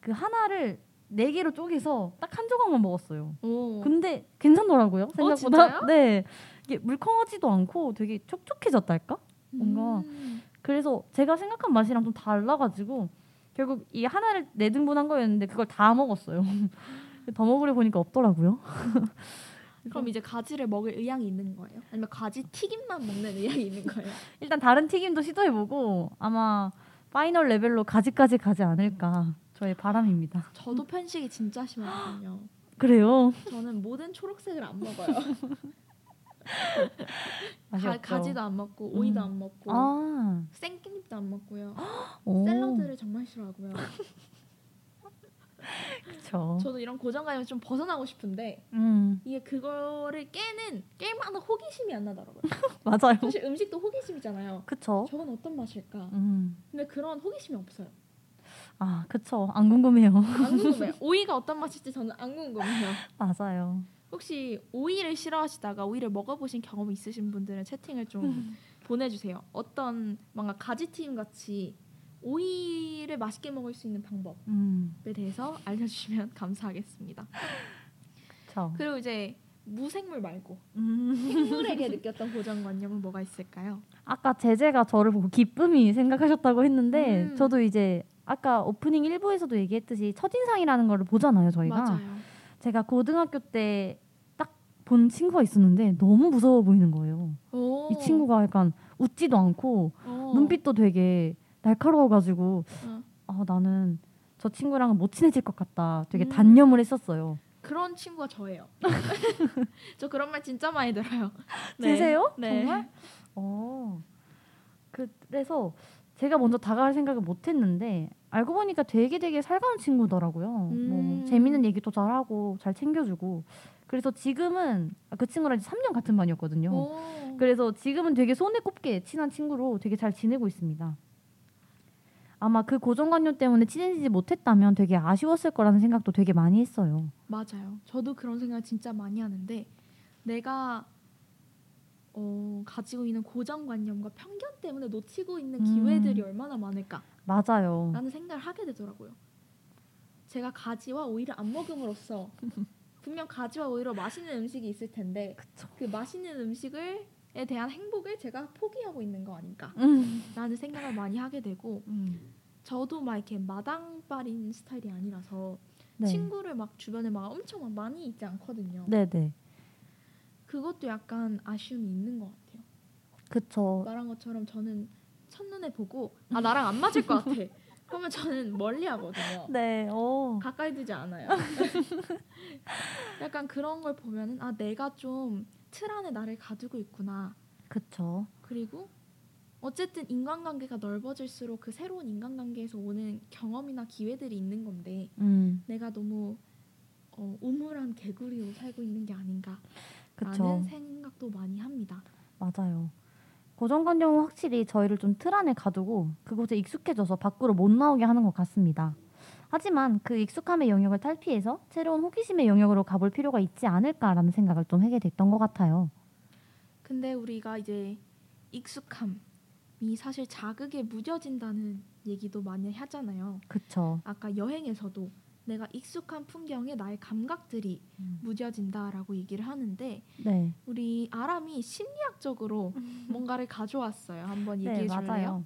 B: 그 하나를 네 개로 쪼개서 딱 한 조각만 먹었어요.
C: 오.
B: 근데 괜찮더라고요 생각보다.
C: 진짜요?
B: 네 이게 물컹하지도 않고 되게 촉촉해졌달까? 뭔가
C: 음.
B: 그래서 제가 생각한 맛이랑 좀 달라가지고 결국 이 하나를 네 등분한 거였는데 그걸 다 먹었어요. 더 먹으려 보니까 없더라고요.
C: 그럼 이제 가지를 먹을 의향이 있는 거예요? 아니면 가지 튀김만 먹는 의향이 있는 거예요?
B: 일단 다른 튀김도 시도해보고 아마 final level로 가지까지 가지 않을까 저의 바람입니다.
C: 저도 편식이 진짜 심하거든요.
B: 그래요?
C: 저는 모든 초록색을 안 먹어요. 가. 가지도 안 먹고 오이도
B: 음.
C: 안 먹고
B: 아,
C: 생깻잎도 안 먹고요.
B: 오.
C: 샐러드를 정말 싫어하고요.
B: 그쵸.
C: 저도 이런 고정관념 좀 벗어나고 싶은데
B: 음
C: 이게 그거를 깨는 깰 만한 호기심이 안 나더라고요.
B: 맞아요.
C: 사실 음식도 호기심이잖아요.
B: 그쵸.
C: 저건 어떤 맛일까?
B: 음.
C: 근데 그런 호기심이 없어요.
B: 아 그쵸. 안 궁금해요.
C: 안 궁금해요. 오이가 어떤 맛일지 저는 안 궁금해요.
B: 맞아요.
C: 혹시 오이를 싫어하시다가 오이를 먹어보신 경험이 있으신 분들은 채팅을 좀
B: 음.
C: 보내주세요. 어떤 뭔가 가지튀김 같이 오이를 맛있게 먹을 수 있는 방법에
B: 음
C: 대해서 알려주시면 감사하겠습니다.
B: 그쵸.
C: 그리고 이제 무생물 말고
B: 음.
C: 생물에게 느꼈던 고정관념은 뭐가 있을까요?
B: 아까 제재가 저를 보고 기쁨이 생각하셨다고 했는데
C: 음.
B: 저도 이제 아까 오프닝 1부에서도 얘기했듯이 첫인상이라는 걸 보잖아요 저희가
C: 맞아요.
B: 제가 고등학교 때딱 본 친구가 있었는데 너무 무서워 보이는 거예요
C: 오.
B: 이 친구가 약간 웃지도 않고
C: 어.
B: 눈빛도 되게 날카로워가지고
C: 어.
B: 아 나는 저 친구랑은 못 친해질 것 같다 되게
C: 음.
B: 단념을 했었어요
C: 그런 친구가 저예요. 저 그런 말 진짜 많이 들어요.
B: 진짜요?
C: 네.
B: 정말? 어. 그래서 제가 먼저 다가갈 생각을 못 했는데 알고 보니까 되게 되게 살가운 친구더라고요.
C: 음.
B: 뭐 재밌는 얘기도 잘하고 잘 챙겨주고. 그래서 지금은 아, 그 친구랑 이제 3년 같은 반이었거든요.
C: 오.
B: 그래서 지금은 되게 손에 꼽게 친한 친구로 되게 잘 지내고 있습니다. 아마 그 고정관념 때문에 친해지지 못했다면 되게 아쉬웠을 거라는 생각도 되게 많이 했어요.
C: 맞아요. 저도 그런 생각 진짜 많이 하는데 내가 어, 가지고 있는 고정관념과 편견 때문에 놓치고 있는
B: 음.
C: 기회들이 얼마나 많을까라는
B: 맞아요.
C: 생각을 하게 되더라고요. 제가 가지와 오이를 안 먹음으로써 분명 가지와 오이로 맛있는 음식이 있을 텐데
B: 그쵸.
C: 그 맛있는 음식을 에 대한 행복을 제가 포기하고 있는 거 아닌가
B: 음.
C: 라는 생각을 많이 하게 되고
B: 음.
C: 저도 막 이렇게 마당발인 스타일이 아니라서
B: 네.
C: 친구를 막 주변에 막 엄청 막 많이 있지 않거든요.
B: 네네.
C: 그것도 약간 아쉬움이 있는 것 같아요.
B: 그쵸.
C: 말한 것처럼 저는 첫눈에 보고 아 나랑 안 맞을 것 같아. 그러면 저는 멀리 하거든요.
B: 네. 어.
C: 가까이 두지 않아요. 약간 그런 걸 보면은 아 내가 좀 틀 안에 나를 가두고 있구나.
B: 그쵸.
C: 그리고 어쨌든 인간관계가 넓어질수록 그 새로운 인간관계에서 오는 경험이나 기회들이 있는 건데
B: 음.
C: 내가 너무 어, 우물한 개구리로 살고 있는 게 아닌가라는
B: 그쵸.
C: 생각도 많이 합니다.
B: 맞아요. 고정관념은 확실히 저희를 좀 틀 안에 가두고 그곳에 익숙해져서 밖으로 못 나오게 하는 것 같습니다. 하지만 그 익숙함의 영역을 탈피해서 새로운 호기심의 영역으로 가볼 필요가 있지 않을까라는 생각을 좀 하게 됐던 것 같아요.
C: 근데 우리가 이제 익숙함이 사실 자극에 무뎌진다는 얘기도 많이 하잖아요.
B: 그쵸.
C: 아까 여행에서도 내가 익숙한 풍경에 나의 감각들이
B: 음.
C: 무뎌진다라고 얘기를 하는데
B: 네.
C: 우리 아람이 심리학적으로 뭔가를 가져왔어요. 한번
B: 네,
C: 얘기해 줄래요?
B: 맞아요.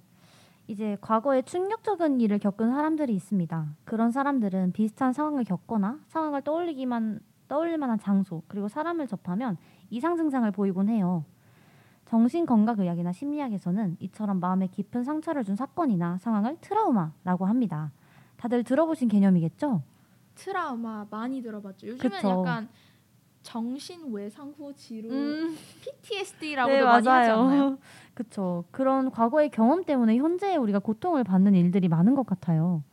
B: 이제 과거에 충격적인 일을 겪은 사람들이 있습니다. 그런 사람들은 비슷한 상황을 겪거나 상황을 떠올리기만 떠올릴 만한 장소 그리고 사람을 접하면 이상 증상을 보이곤 해요. 정신건강의학이나 심리학에서는 이처럼 마음에 깊은 상처를 준 사건이나 상황을 트라우마라고 합니다. 다들 들어보신 개념이겠죠?
C: 트라우마 많이 들어봤죠. 요즘엔
B: 그쵸.
C: 약간 정신 외상 후 지루
B: 음,
C: PTSD라고도
B: 네,
C: 많이 하지 않나요?
B: 그쵸. 그런 과거의 경험 때문에 현재 우리가 고통을 받는 일들이 많은 것 같아요.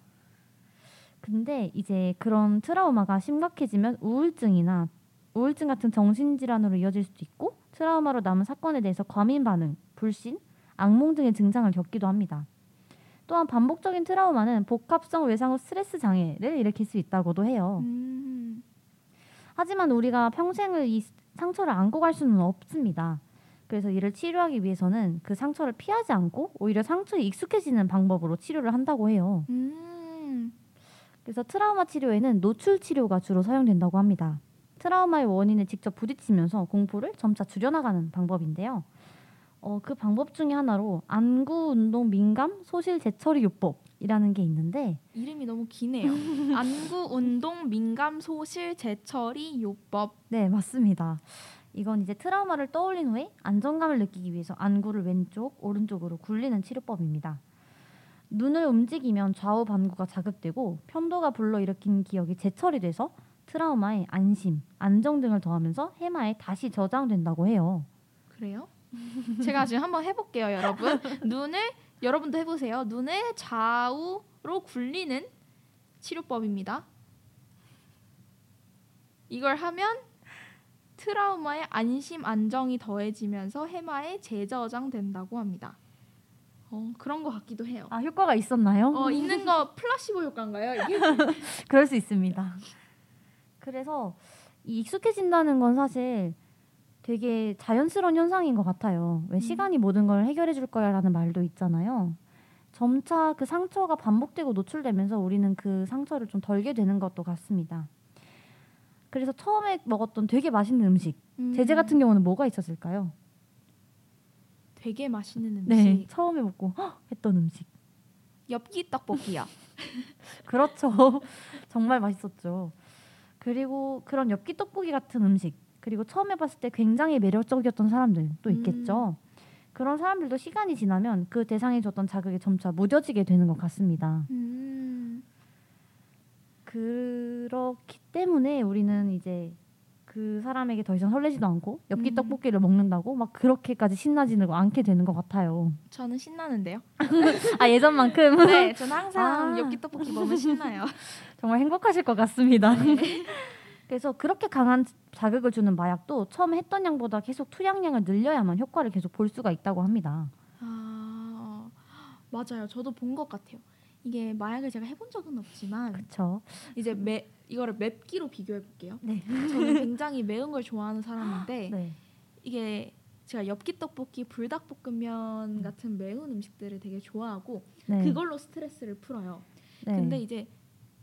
B: 근데 이제 그런 트라우마가 심각해지면 우울증이나 우울증 같은 정신질환으로 이어질 수도 있고 트라우마로 남은 사건에 대해서 과민 반응, 불신, 악몽 등의 증상을 겪기도 합니다. 또한 반복적인 트라우마는 복합성 외상 후 스트레스 장애를 일으킬 수 있다고도 해요.
C: 음,
B: 하지만 우리가 평생을 이 상처를 안고 갈 수는 없습니다. 그래서 이를 치료하기 위해서는 그 상처를 피하지 않고 오히려 상처에 익숙해지는 방법으로 치료를 한다고 해요.
C: 음,
B: 그래서 트라우마 치료에는 노출 치료가 주로 사용된다고 합니다. 트라우마의 원인을 직접 부딪히면서 공포를 점차 줄여나가는 방법인데요. 어, 그 방법 중에 하나로 안구 운동 민감 소실 재처리 요법이라는 게 있는데
C: 이름이 너무 기네요. 안구 운동 민감 소실 재처리 요법.
B: 네, 맞습니다. 이건 이제 트라우마를 떠올린 후에 안정감을 느끼기 위해서 안구를 왼쪽, 오른쪽으로 굴리는 치료법입니다. 눈을 움직이면 좌우 반구가 자극되고 편도가 불러일으킨 기억이 재처리돼서 트라우마에 안심, 안정 등을 더하면서 해마에 다시 저장된다고 해요.
C: 그래요? 제가 지금 한번 해볼게요, 여러분. 눈을 여러분도 해보세요. 눈을 좌우로 굴리는 치료법입니다. 이걸 하면 트라우마의 안심 안정이 더해지면서 해마에 재저장된다고 합니다. 어, 그런 것 같기도 해요.
B: 아 효과가 있었나요?
C: 어, 있는 거 플라시보 효과인가요? 이게?
B: 그럴 수 있습니다. 그래서 이 익숙해진다는 건 사실 되게 자연스러운 현상인 것 같아요. 왜
C: 음.
B: 시간이 모든 걸 해결해 줄 거야라는 말도 있잖아요. 점차 그 상처가 반복되고 노출되면서 우리는 그 상처를 좀 덜게 되는 것도 같습니다. 그래서 처음에 먹었던 되게 맛있는 음식,
C: 음,
B: 제재 같은 경우는 뭐가 있었을까요?
C: 되게 맛있는 음식.
B: 네, 처음에 먹고 헉! 했던 음식.
C: 엽기 떡볶이요.
B: 그렇죠. 정말 맛있었죠. 그리고 그런 엽기 떡볶이 같은 음식 그리고 처음 해봤을 때 굉장히 매력적이었던 사람들 또 있겠죠. 그런 사람들도 시간이 지나면 그 대상이 줬던 자극에 점차 무뎌지게 되는 것 같습니다.
C: 음,
B: 그렇기 때문에 우리는 이제 그 사람에게 더 이상 설레지도 않고 엽기
C: 음.
B: 떡볶이를 먹는다고 막 그렇게까지 신나지는 않게 되는 것 같아요.
C: 저는 신나는데요.
B: 아 예전만큼
C: 네, 저는 항상
B: 아.
C: 엽기 떡볶이 먹으면 신나요.
B: 정말 행복하실 것 같습니다. 그래서 그렇게 강한 자극을 주는 마약도 처음에 했던 양보다 계속 투약량을 늘려야만 효과를 계속 볼 수가 있다고 합니다.
C: 아, 맞아요. 저도 본 것 같아요. 이게 마약을 제가 해본 적은 없지만
B: 그렇죠.
C: 이제 매 이거를 맵기로 비교해 볼게요.
B: 네.
C: 저는 굉장히 매운 걸 좋아하는 사람인데
B: 네.
C: 이게 제가 엽기 떡볶이, 불닭볶음면 같은 매운 음식들을 되게 좋아하고
B: 네.
C: 그걸로 스트레스를 풀어요.
B: 네.
C: 근데 이제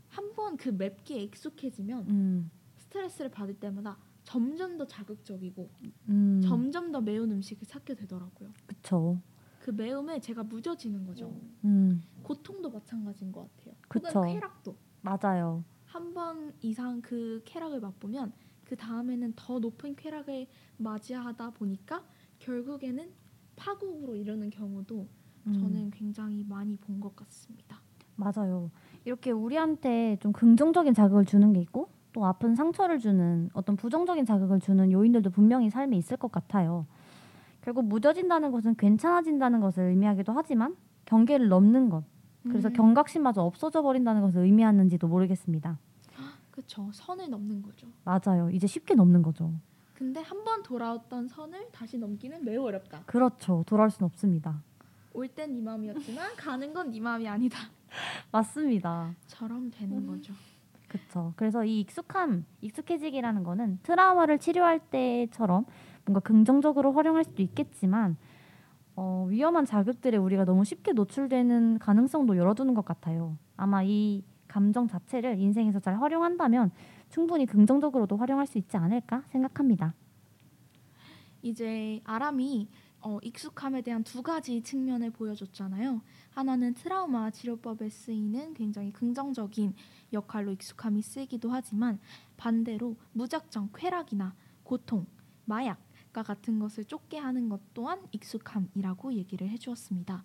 C: 한 번 그 맵기에 익숙해지면
B: 음,
C: 스트레스를 받을 때마다 점점 더 자극적이고
B: 음,
C: 점점 더 매운 음식을 찾게 되더라고요.
B: 그쵸.
C: 그 매움에 제가 무뎌지는 거죠.
B: 음,
C: 고통도 마찬가지인 것 같아요.
B: 그쵸.
C: 혹은 쾌락도
B: 맞아요.
C: 한 번 이상 그 쾌락을 맛보면 그 다음에는 더 높은 쾌락을 맞이하다 보니까 결국에는 파국으로 이르는 경우도
B: 음,
C: 저는 굉장히 많이 본 것 같습니다.
B: 맞아요. 이렇게 우리한테 좀 긍정적인 자극을 주는 게 있고 또 아픈 상처를 주는 어떤 부정적인 자극을 주는 요인들도 분명히 삶에 있을 것 같아요. 결국 무뎌진다는 것은 괜찮아진다는 것을 의미하기도 하지만 경계를 넘는 것, 그래서
C: 음,
B: 경각심마저 없어져 버린다는 것을 의미하는지도 모르겠습니다.
C: 그쵸 선을 넘는 거죠.
B: 맞아요. 이제 쉽게 넘는 거죠.
C: 근데 한 번 돌아왔던 선을 다시 넘기는 매우 어렵다.
B: 그렇죠. 돌아올 수는 없습니다.
C: 올 땐 네 마음이었지만 가는 건 네 마음이 아니다.
B: 맞습니다.
C: 처럼 되는 거죠.
B: 그렇죠. 그래서 이 익숙함, 익숙해지기라는 거는 트라우마를 치료할 때처럼 뭔가 긍정적으로 활용할 수도 있겠지만 어, 위험한 자극들에 우리가 너무 쉽게 노출되는 가능성도 열어두는 것 같아요. 아마 이 감정 자체를 인생에서 잘 활용한다면 충분히 긍정적으로도 활용할 수 있지 않을까 생각합니다.
C: 이제 아람이 어, 익숙함에 대한 두 가지 측면을 보여줬잖아요. 하나는 트라우마 치료법에 쓰이는 굉장히 긍정적인 역할로 익숙함이 쓰이기도 하지만 반대로 무작정 쾌락이나 고통, 마약과 같은 것을 쫓게 하는 것 또한 익숙함이라고 얘기를 해주었습니다.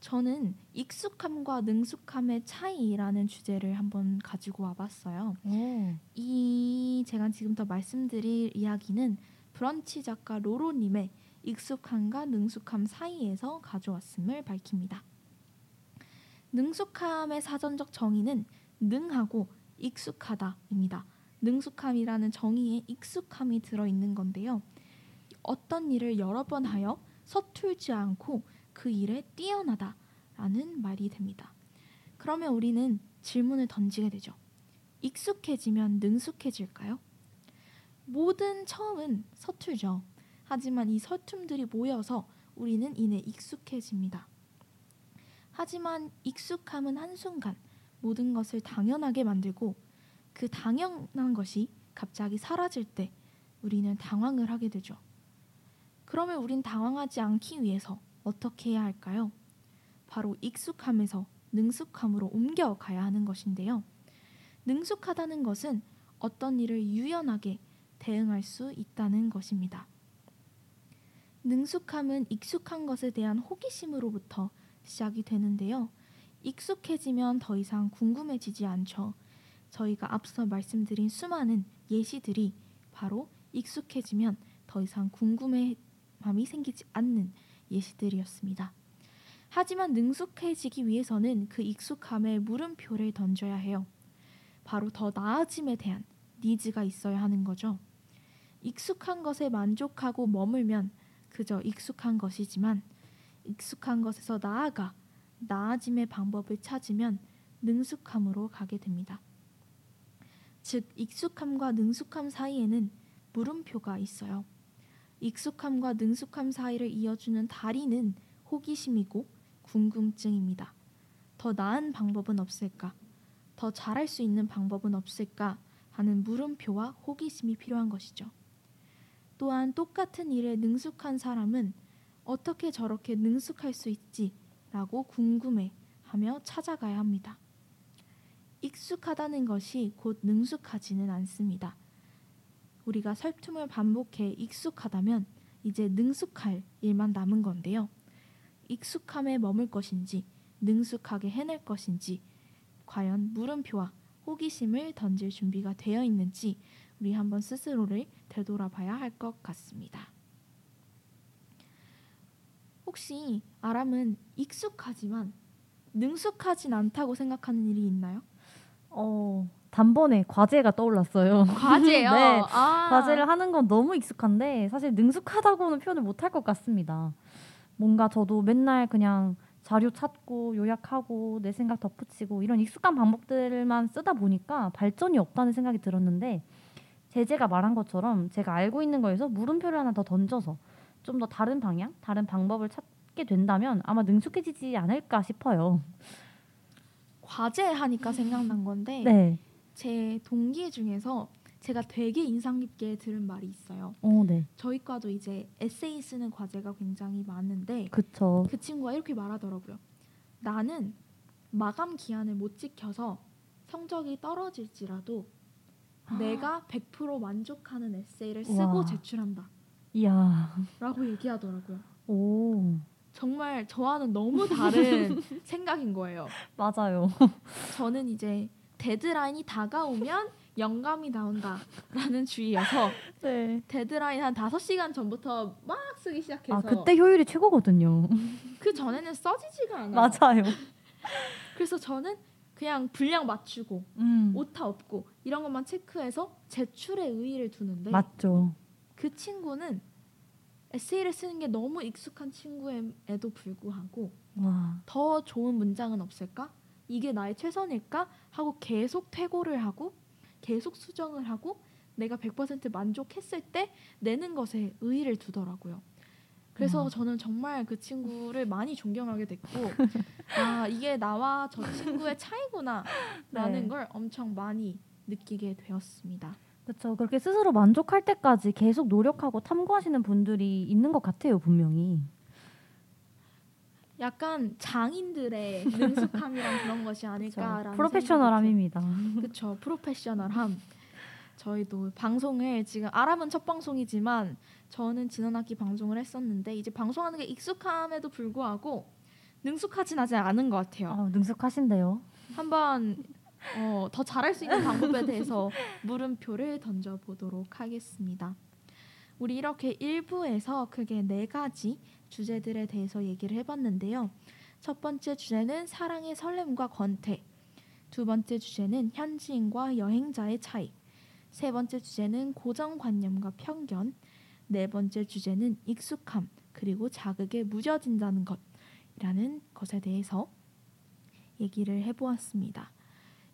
C: 저는 익숙함과 능숙함의 차이라는 주제를 한번 가지고 와봤어요.
B: 오,
C: 이 제가 지금부터 말씀드릴 이야기는 브런치 작가 로로님의 익숙함과 능숙함 사이에서 가져왔음을 밝힙니다. 능숙함의 사전적 정의는 능하고 익숙하다입니다. 능숙함이라는 정의에 익숙함이 들어 있는 건데요. 어떤 일을 여러 번 하여 서툴지 않고 그 일에 뛰어나다라는 말이 됩니다. 그러면 우리는 질문을 던지게 되죠. 익숙해지면 능숙해질까요? 모든 처음은 서툴죠. 하지만 이 서툼들이 모여서 우리는 이내 익숙해집니다. 하지만 익숙함은 한순간 모든 것을 당연하게 만들고 그 당연한 것이 갑자기 사라질 때 우리는 당황을 하게 되죠. 그러면 우린 당황하지 않기 위해서 어떻게 해야 할까요? 바로 익숙함에서 능숙함으로 옮겨가야 하는 것인데요. 능숙하다는 것은 어떤 일을 유연하게 대응할 수 있다는 것입니다. 능숙함은 익숙한 것에 대한 호기심으로부터 시작이 되는데요. 익숙해지면 더 이상 궁금해지지 않죠. 저희가 앞서 말씀드린 수많은 예시들이 바로 익숙해지면 더 이상 궁금함이 생기지 않는 예시들이었습니다. 하지만 능숙해지기 위해서는 그 익숙함에 물음표를 던져야 해요. 바로 더 나아짐에 대한 니즈가 있어야 하는 거죠. 익숙한 것에 만족하고 머물면 그저 익숙한 것이지만 익숙한 것에서 나아가 나아짐의 방법을 찾으면 능숙함으로 가게 됩니다. 즉 익숙함과 능숙함 사이에는 물음표가 있어요. 익숙함과 능숙함 사이를 이어주는 다리는 호기심이고 궁금증입니다. 더 나은 방법은 없을까? 더 잘할 수 있는 방법은 없을까? 하는 물음표와 호기심이 필요한 것이죠. 또한 똑같은 일에 능숙한 사람은 어떻게 저렇게 능숙할 수 있지? 라고 궁금해 하며 찾아가야 합니다. 익숙하다는 것이 곧 능숙하지는 않습니다. 우리가 설툼을 반복해 익숙하다면 이제 능숙할 일만 남은 건데요. 익숙함에 머물 것인지 능숙하게 해낼 것인지 과연 물음표와 호기심을 던질 준비가 되어 있는지 우리 한번 스스로를 되돌아봐야 할 것 같습니다. 혹시 아람은 익숙하지만 능숙하진 않다고 생각하는 일이 있나요?
B: 어, 단번에 과제가 떠올랐어요.
C: 과제요.
B: 네,
C: 아.
B: 과제를 하는 건 너무 익숙한데 사실 능숙하다고는 표현을 못 할 것 같습니다. 뭔가 저도 맨날 그냥 자료 찾고 요약하고 내 생각 덧붙이고 이런 익숙한 방법들만 쓰다 보니까 발전이 없다는 생각이 들었는데 제재가 말한 것처럼 제가 알고 있는 거에서 물음표를 하나 더 던져서 좀 더 다른 방향, 다른 방법을 찾게 된다면 아마 능숙해지지 않을까 싶어요.
C: 과제 하니까 생각난 건데
B: 네.
C: 제 동기 중에서 제가 되게 인상 깊게 들은 말이 있어요.
B: 어, 네.
C: 저희 과도 이제 에세이 쓰는 과제가 굉장히 많은데
B: 그쵸.
C: 그 친구가 이렇게 말하더라고요. 나는 마감 기한을 못 지켜서 성적이 떨어질지라도 내가 100% 만족하는 에세이를 쓰고
B: 와.
C: 제출한다.
B: 이야.
C: 라고 얘기하더라고요.
B: 오.
C: 정말 저와는 너무 다른 생각인 거예요.
B: 맞아요.
C: 저는 이제 데드라인이 다가오면 영감이 나온다라는 주의여서
B: 네.
C: 데드라인 한 5시간 전부터 막 쓰기 시작해서
B: 아, 그때 효율이 최고거든요.
C: 그 전에는 써지지가 않아요.
B: 맞아요.
C: 그래서 저는 그냥 분량 맞추고
B: 음.
C: 오타 없고 이런 것만 체크해서 제출에 의의를 두는데
B: 맞죠.
C: 그 친구는 에세이를 쓰는 게 너무 익숙한 친구에도 불구하고
B: 와.
C: 더 좋은 문장은 없을까? 이게 나의 최선일까? 하고 계속 퇴고를 하고 계속 수정을 하고 내가 100% 만족했을 때 내는 것에 의의를 두더라고요. 그래서
B: 와.
C: 저는 정말 그 친구를 많이 존경하게 됐고 아 이게 나와 저 친구의 차이구나라는
B: 네.
C: 걸 엄청 많이 느끼게 되었습니다.
B: 그렇죠. 그렇게 스스로 만족할 때까지 계속 노력하고 탐구하시는 분들이 있는 것 같아요, 분명히.
C: 약간 장인들의 능숙함이랑 그런 것이 아닐까라는
B: 프로페셔널함입니다.
C: 그렇죠. 프로페셔널함. 저희도 방송을 지금 아람은 첫 방송이지만 저는 지난 학기 방송을 했었는데 이제 방송하는 게 익숙함에도 불구하고 능숙하진 하지 않은 것 같아요.
B: 아, 능숙하신데요.
C: 한번 어, 더 잘할 수 있는 방법에 대해서 물음표를 던져보도록 하겠습니다. 우리 이렇게 1부에서 크게 네 가지 주제들에 대해서 얘기를 해봤는데요. 첫 번째 주제는 사랑의 설렘과 권태. 두 번째 주제는 현지인과 여행자의 차이. 세 번째 주제는 고정관념과 편견. 네 번째 주제는 익숙함 그리고 자극에 무뎌진다는 것이라는 것에 대해서 얘기를 해보았습니다.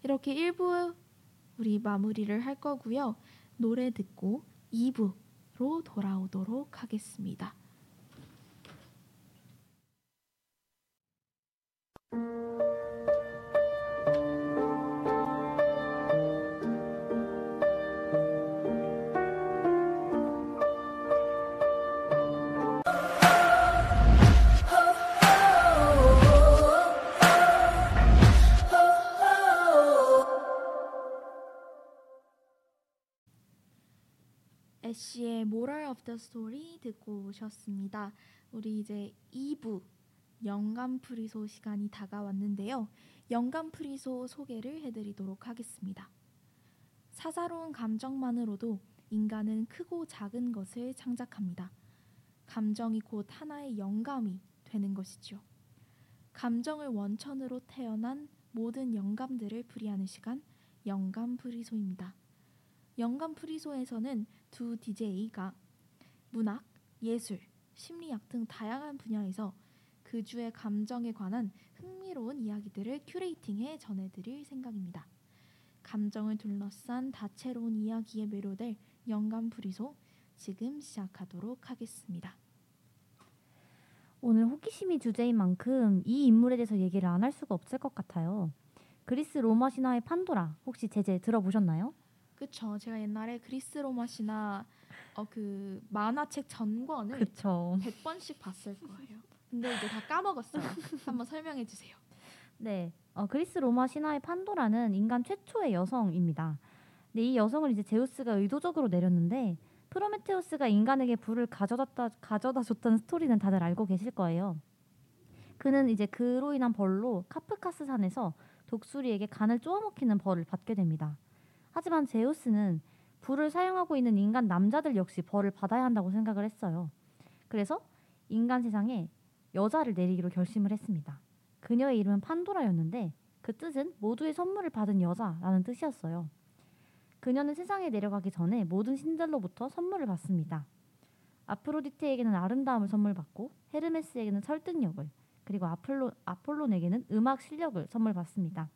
C: 이렇게 1부 우리 마무리를 할 거고요. 노래 듣고 2부로 돌아오도록 하겠습니다. 애쉬의 Moral of the Story 듣고 오셨습니다. 우리 이제 2부 영감 프리소 시간이 다가왔는데요. 영감 프리소 소개를 해드리도록 하겠습니다. 사사로운 감정만으로도 인간은 크고 작은 것을 창작합니다. 감정이 곧 하나의 영감이 되는 것이죠. 감정을 원천으로 태어난 모든 영감들을 풀이하는 시간 영감 프리소입니다. 영감 프리소에서는 두 DJ가 문학, 예술, 심리학 등 다양한 분야에서 그 주의 감정에 관한 흥미로운 이야기들을 curating해 전해드릴 생각입니다. 감정을 둘러싼 다채로운 이야기에 매료될 영감 프리소 지금 시작하도록 하겠습니다.
B: 오늘 호기심이 주제인 만큼 이 인물에 대해서 얘기를 안 할 수가 없을 것 같아요. 그리스 로마 신화의 판도라 혹시 제재 들어보셨나요?
C: 그쵸. 제가 옛날에 그리스 로마 신화 어, 그 만화책 전권을
B: 그쵸.
C: 100번씩 봤을 거예요. 근데 이제 다 까먹었어요. 한번 설명해 주세요.
B: 네, 어, 그리스 로마 신화의 판도라는 인간 최초의 여성입니다. 근데 이 여성을 이제 제우스가 의도적으로 내렸는데 프로메테우스가 인간에게 불을 가져다 가져다 줬다는 스토리는 다들 알고 계실 거예요. 그는 이제 그로 인한 벌로 카프카스 산에서 독수리에게 간을 쪼아먹히는 벌을 받게 됩니다. 하지만 제우스는 불을 사용하고 있는 인간 남자들 역시 벌을 받아야 한다고 생각을 했어요. 그래서 인간 세상에 여자를 내리기로 결심을 했습니다. 그녀의 이름은 판도라였는데 그 뜻은 모두의 선물을 받은 여자라는 뜻이었어요. 그녀는 세상에 내려가기 전에 모든 신들로부터 선물을 받습니다. 아프로디테에게는 아름다움을 선물 받고 헤르메스에게는 설득력을 그리고 아폴로, 아폴론에게는 음악 실력을 선물 받습니다.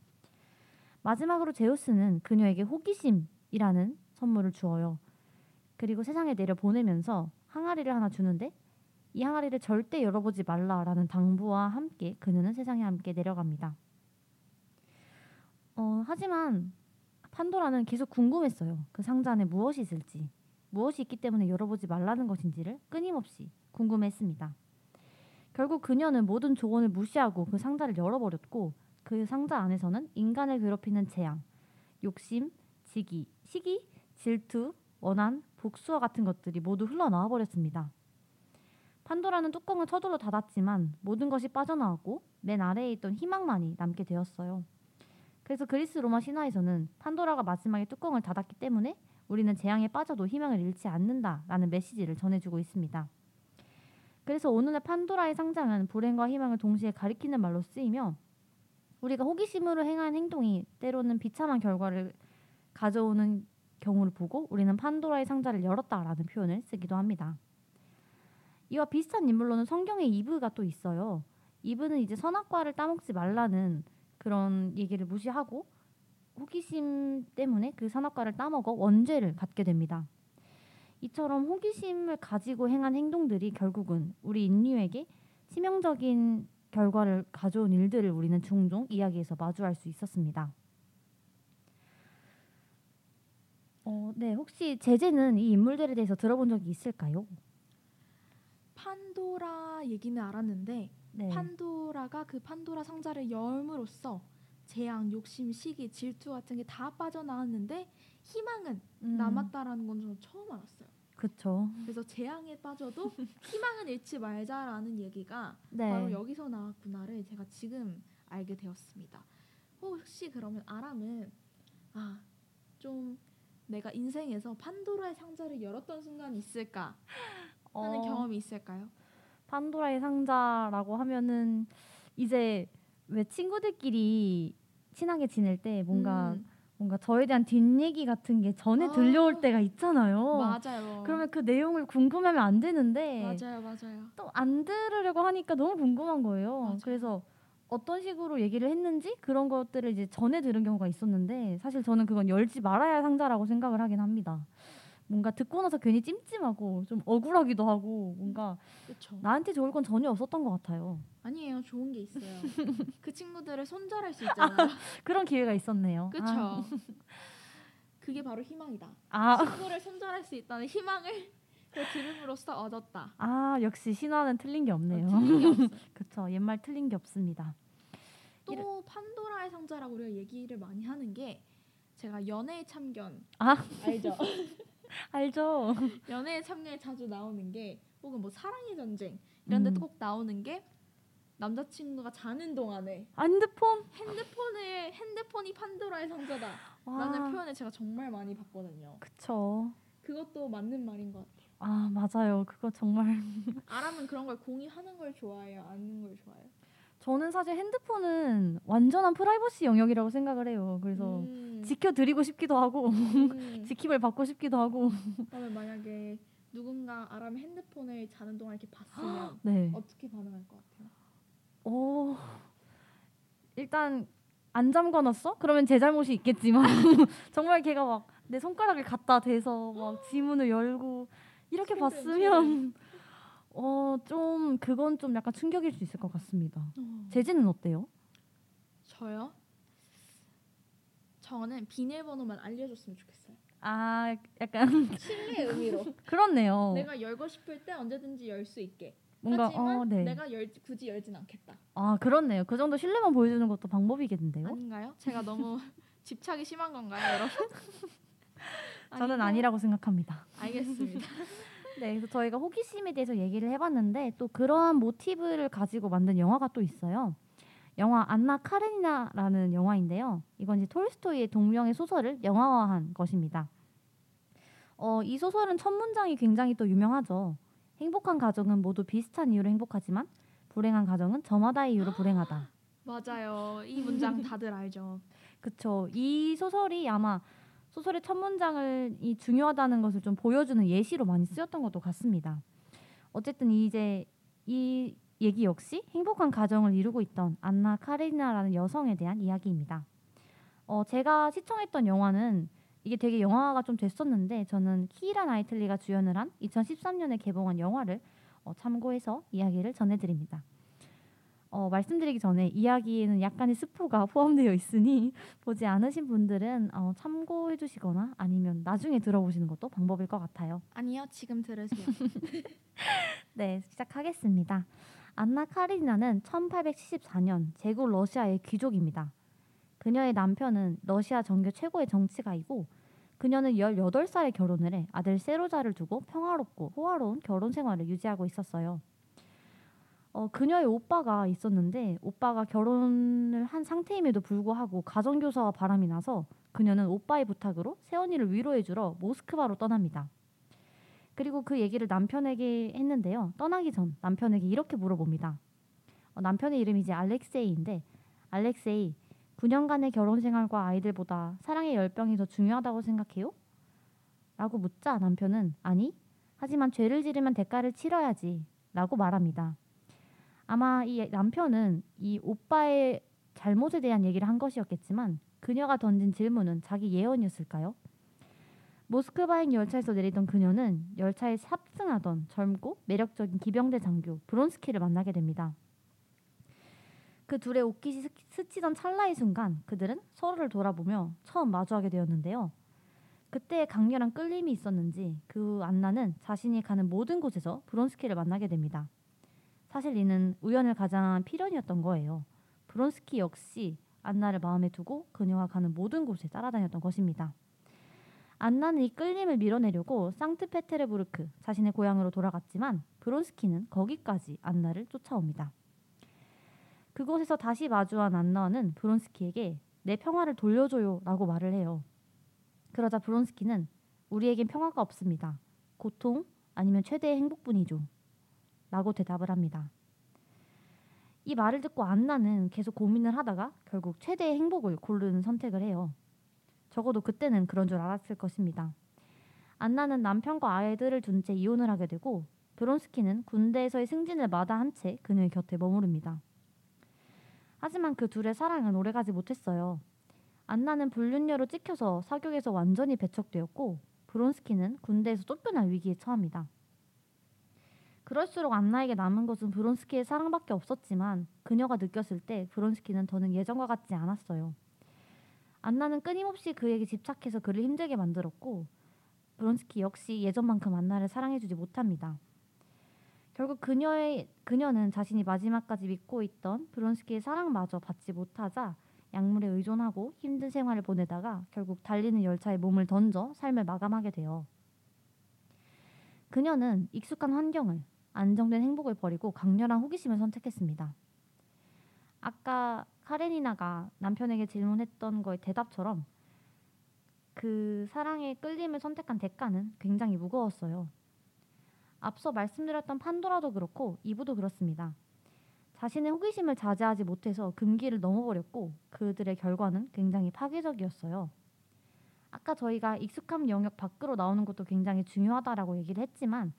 B: 마지막으로 제우스는 그녀에게 호기심이라는 선물을 주어요. 그리고 세상에 내려 보내면서 항아리를 하나 주는데 이 항아리를 절대 열어보지 말라라는 당부와 함께 그녀는 세상에 함께 내려갑니다. 어, 하지만 판도라는 계속 궁금했어요. 그 상자 안에 무엇이 있을지, 무엇이 있기 때문에 열어보지 말라는 것인지를 끊임없이 궁금했습니다. 결국 그녀는 모든 조언을 무시하고 그 상자를 열어버렸고 그 상자 안에서는 인간을 괴롭히는 재앙, 욕심, 지기, 시기, 질투, 원한, 복수와 같은 것들이 모두 흘러나와 버렸습니다. 판도라는 뚜껑을 서둘러 닫았지만 모든 것이 빠져나왔고 맨 아래에 있던 희망만이 남게 되었어요. 그래서 그리스 로마 신화에서는 판도라가 마지막에 뚜껑을 닫았기 때문에 우리는 재앙에 빠져도 희망을 잃지 않는다라는 메시지를 전해주고 있습니다. 그래서 오늘의 판도라의 상장은 불행과 희망을 동시에 가리키는 말로 쓰이며 우리가 호기심으로 행한 행동이 때로는 비참한 결과를 가져오는 경우를 보고 우리는 판도라의 상자를 열었다라는 표현을 쓰기도 합니다. 이와 비슷한 인물로는 성경에 이브가 또 있어요. 이브는 이제 선악과를 따먹지 말라는 그런 얘기를 무시하고 호기심 때문에 그 선악과를 따먹어 원죄를 받게 됩니다. 이처럼 호기심을 가지고 행한 행동들이 결국은 우리 인류에게 치명적인 결과를 가져온 일들을 우리는 종종 이야기에서 마주할 수 있었습니다. 어, 네, 혹시 제재는 이 인물들에 대해서 들어본 적이 있을까요?
C: 판도라 얘기는 알았는데
B: 네.
C: 판도라가 그 판도라 상자를 열므로써 재앙, 욕심, 시기, 질투 같은 게 다 빠져나왔는데 희망은
B: 음,
C: 남았다라는 건 저는 처음 알았어요.
B: 그쵸.
C: 그래서 재앙에 빠져도 희망은 잃지 말자라는 얘기가
B: 네.
C: 바로 여기서 나왔구나를 제가 지금 알게 되었습니다. 혹시 그러면 아람은 아 좀 내가 인생에서 판도라의 상자를 열었던 순간이 있을까 하는
B: 어,
C: 경험이 있을까요?
B: 판도라의 상자라고 하면은 이제 왜 친구들끼리 친하게 지낼 때 뭔가
C: 음,
B: 뭔가 저에 대한 뒷얘기 같은 게 전에
C: 아.
B: 들려올 때가 있잖아요.
C: 맞아요.
B: 그러면 그 내용을 궁금하면 안 되는데
C: 맞아요, 맞아요.
B: 또 안 들으려고 하니까 너무 궁금한 거예요.
C: 맞아요.
B: 그래서 어떤 식으로 얘기를 했는지 그런 것들을 이제 전에 들은 경우가 있었는데 사실 저는 그건 열지 말아야 할 상자라고 생각을 하긴 합니다. 뭔가 듣고 나서 괜히 찜찜하고 좀 억울하기도 하고 뭔가
C: 그렇죠.
B: 나한테 좋을 건 전혀 없었던 것 같아요.
C: 아니에요, 좋은 게 있어요. 그 친구들을 손절할 수 있잖아요.
B: 그런 기회가 있었네요.
C: 그렇죠.
B: 아,
C: 그게 바로 희망이다.
B: 아,
C: 친구를 손절할 수 있다는 희망을 그 들음으로써 얻었다.
B: 아, 역시 신화는 틀린 게 없네요.
C: 어.
B: 그렇죠. 옛말 틀린 게 없습니다.
C: 또 판도라의 상자라고 우리가 얘기를 많이 하는 게 제가 연애의 참견
B: 아.
C: 알죠?
B: 알죠?
C: 연애의 참견에 자주 나오는 게 혹은 뭐 사랑의 전쟁 이런 데도
B: 음.
C: 꼭 나오는 게 남자친구가 자는 동안에
B: 핸드폰?
C: 핸드폰을 핸드폰이 판도라의 상자다
B: 와,
C: 라는 표현을 제가 정말 많이 봤거든요.
B: 그쵸.
C: 그것도 맞는 말인 것 같아요.
B: 아, 맞아요. 그거 정말
C: 아람은 그런 걸 공유하는 걸 좋아해요? 아는 걸 좋아해요?
B: 저는 사실 핸드폰은 완전한 프라이버시 영역이라고 생각을 해요. 그래서
C: 음.
B: 지켜드리고 싶기도 하고
C: 음.
B: 지킴을 받고 싶기도 하고.
C: 그러면 만약에 누군가 아람의 핸드폰을 자는 동안 이렇게 봤으면
B: 네.
C: 어떻게 반응할 것 같아요?
B: 오 일단 안 잠궈놨어? 그러면 제 잘못이 있겠지만 정말 걔가 막 내 손가락을 갖다 대서 막 지문을 열고 이렇게 봤으면 어 좀 그건 좀 약간 충격일 수 있을 것 같습니다. 재진은 어때요?
C: 저요? 저는 비밀번호만 알려줬으면 좋겠어요.
B: 아 약간
C: 신뢰의 의미로.
B: 그렇네요.
C: 내가 열고 싶을 때 언제든지 열 수 있게.
B: 뭔가
C: 하지만
B: 어, 네.
C: 내가 열, 굳이 열진 않겠다.
B: 아 그렇네요. 그 정도 신뢰만 보여주는 것도 방법이겠는데요.
C: 아닌가요? 제가 너무 집착이 심한 건가요, 여러분?
B: 저는
C: 아닌가요?
B: 아니라고 생각합니다.
C: 알겠습니다.
B: 네, 그래서 저희가 호기심에 대해서 얘기를 해봤는데 또 그러한 모티브를 가지고 만든 영화가 또 있어요. 영화 안나 카레니나라는 영화인데요. 이건 이제 톨스토이의 동명의 소설을 영화화한 것입니다. 어, 이 소설은 첫 문장이 굉장히 또 유명하죠. 행복한 가정은 모두 비슷한 이유로 행복하지만 불행한 가정은 저마다의 이유로 불행하다.
C: 맞아요. 이 문장 다들 알죠.
B: 그쵸. 이 소설이 아마 소설의 첫 문장을 이 중요하다는 것을 좀 보여주는 예시로 많이 쓰였던 것도 같습니다. 어쨌든 이제 이 얘기 역시 행복한 가정을 이루고 있던 안나 카레니나라는 여성에 대한 이야기입니다. 어, 제가 시청했던 영화는 이게 되게 영화가 좀 됐었는데 저는 키이라 나이틀리가 주연을 한 2013년에 개봉한 영화를 어, 참고해서 이야기를 전해드립니다. 어, 말씀드리기 전에 이야기에는 약간의 스포가 포함되어 있으니 보지 않으신 분들은 어, 참고해 주시거나 아니면 나중에 들어보시는 것도 방법일 것 같아요.
C: 아니요, 지금 들으세요.
B: 네, 시작하겠습니다. 안나 카리나는 1874년 제국 러시아의 귀족입니다. 그녀의 남편은 러시아 정교 최고의 정치가이고 그녀는 18살에 결혼을 해 아들 세로자를 두고 평화롭고 호화로운 결혼 생활을 유지하고 있었어요. 어, 그녀의 오빠가 있었는데 오빠가 결혼을 한 상태임에도 불구하고 가정교사와 바람이 나서 그녀는 오빠의 부탁으로 새언니를 위로해주러 모스크바로 떠납니다. 그리고 그 얘기를 남편에게 했는데요. 떠나기 전 남편에게 이렇게 물어봅니다. 어, 남편의 이름이 이제 알렉세이인데 알렉세이 9년간의 결혼 생활과 아이들보다 사랑의 열병이 더 중요하다고 생각해요? 라고 묻자 남편은 아니 하지만 죄를 지르면 대가를 치러야지 라고 말합니다. 아마 이 남편은 이 오빠의 잘못에 대한 얘기를 한 것이었겠지만 그녀가 던진 질문은 자기 예언이었을까요? 모스크바행 열차에서 내리던 그녀는 열차에 탑승하던 젊고 매력적인 기병대 장교 브론스키를 만나게 됩니다. 그 둘의 옷깃이 스- 스치던 찰나의 순간 그들은 서로를 돌아보며 처음 마주하게 되었는데요. 그때 강렬한 끌림이 있었는지 그 안나는 자신이 가는 모든 곳에서 브론스키를 만나게 됩니다. 사실 이는 우연을 가장한 필연이었던 거예요. 브론스키 역시 안나를 마음에 두고 그녀가 가는 모든 곳에 따라다녔던 것입니다. 안나는 이 끌림을 밀어내려고 상트페테르부르크 자신의 고향으로 돌아갔지만 브론스키는 거기까지 안나를 쫓아옵니다. 그곳에서 다시 마주한 안나는 브론스키에게 내 평화를 돌려줘요라고 말을 해요. 그러자 브론스키는 우리에겐 평화가 없습니다. 고통 아니면 최대의 행복뿐이죠. 라고 대답을 합니다. 이 말을 듣고 안나는 계속 고민을 하다가 결국 최대의 행복을 고르는 선택을 해요. 적어도 그때는 그런 줄 알았을 것입니다. 안나는 남편과 아이들을 둔 채 이혼을 하게 되고 브론스키는 군대에서의 승진을 마다한 채 그녀의 곁에 머무릅니다. 하지만 그 둘의 사랑은 오래가지 못했어요. 안나는 불륜녀로 찍혀서 사격에서 완전히 배척되었고 브론스키는 군대에서 쫓겨날 위기에 처합니다. 그럴수록 안나에게 남은 것은 브론스키의 사랑밖에 없었지만 그녀가 느꼈을 때 브론스키는 더는 예전과 같지 않았어요. 안나는 끊임없이 그에게 집착해서 그를 힘들게 만들었고 브론스키 역시 예전만큼 안나를 사랑해주지 못합니다. 결국 그녀의 그녀는 자신이 마지막까지 믿고 있던 브론스키의 사랑마저 받지 못하자 약물에 의존하고 힘든 생활을 보내다가 결국 달리는 열차에 몸을 던져 삶을 마감하게 돼요. 그녀는 익숙한 환경을 안정된 행복을 버리고 강렬한 호기심을 선택했습니다. 아까 카레니나가 남편에게 질문했던 거의 대답처럼 그 사랑의 끌림을 선택한 대가는 굉장히 무거웠어요. 앞서 말씀드렸던 판도라도 그렇고 이브도 그렇습니다. 자신의 호기심을 자제하지 못해서 금기를 넘어버렸고 그들의 결과는 굉장히 파괴적이었어요. 아까 저희가 익숙한 영역 밖으로 나오는 것도 굉장히 중요하다라고 얘기를 했지만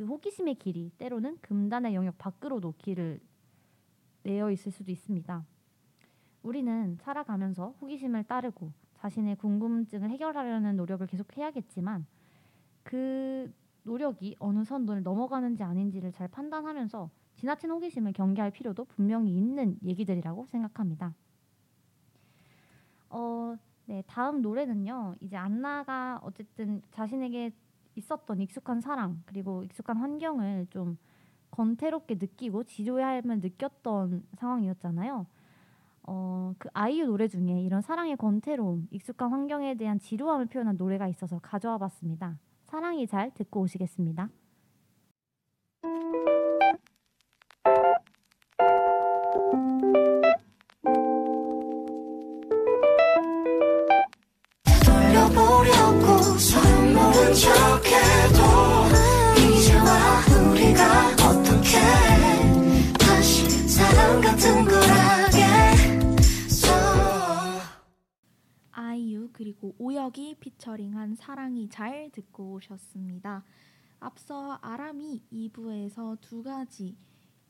B: 그 호기심의 길이 때로는 금단의 영역 밖으로도 길을 내어 있을 수도 있습니다. 우리는 살아가면서 호기심을 따르고 자신의 궁금증을 해결하려는 노력을 계속 해야겠지만 그 노력이 어느 선을 넘어가는지 아닌지를 잘 판단하면서 지나친 호기심을 경계할 필요도 분명히 있는 얘기들이라고 생각합니다. 어, 네, 다음 노래는요. 이제 안나가 어쨌든 자신에게 있었던 익숙한 사랑 그리고 익숙한 환경을 좀 건태롭게 느끼고 지루함을 느꼈던 상황이었잖아요. 어, 그 아이유 노래 중에 이런 사랑의 권태로움, 익숙한 환경에 대한 지루함을 표현한 노래가 있어서 가져와 봤습니다. 사랑이 잘 듣고 오시겠습니다.
C: 그리고 오혁이 피처링한 사랑이 잘 듣고 오셨습니다. 앞서 아람이 2부에서 두 가지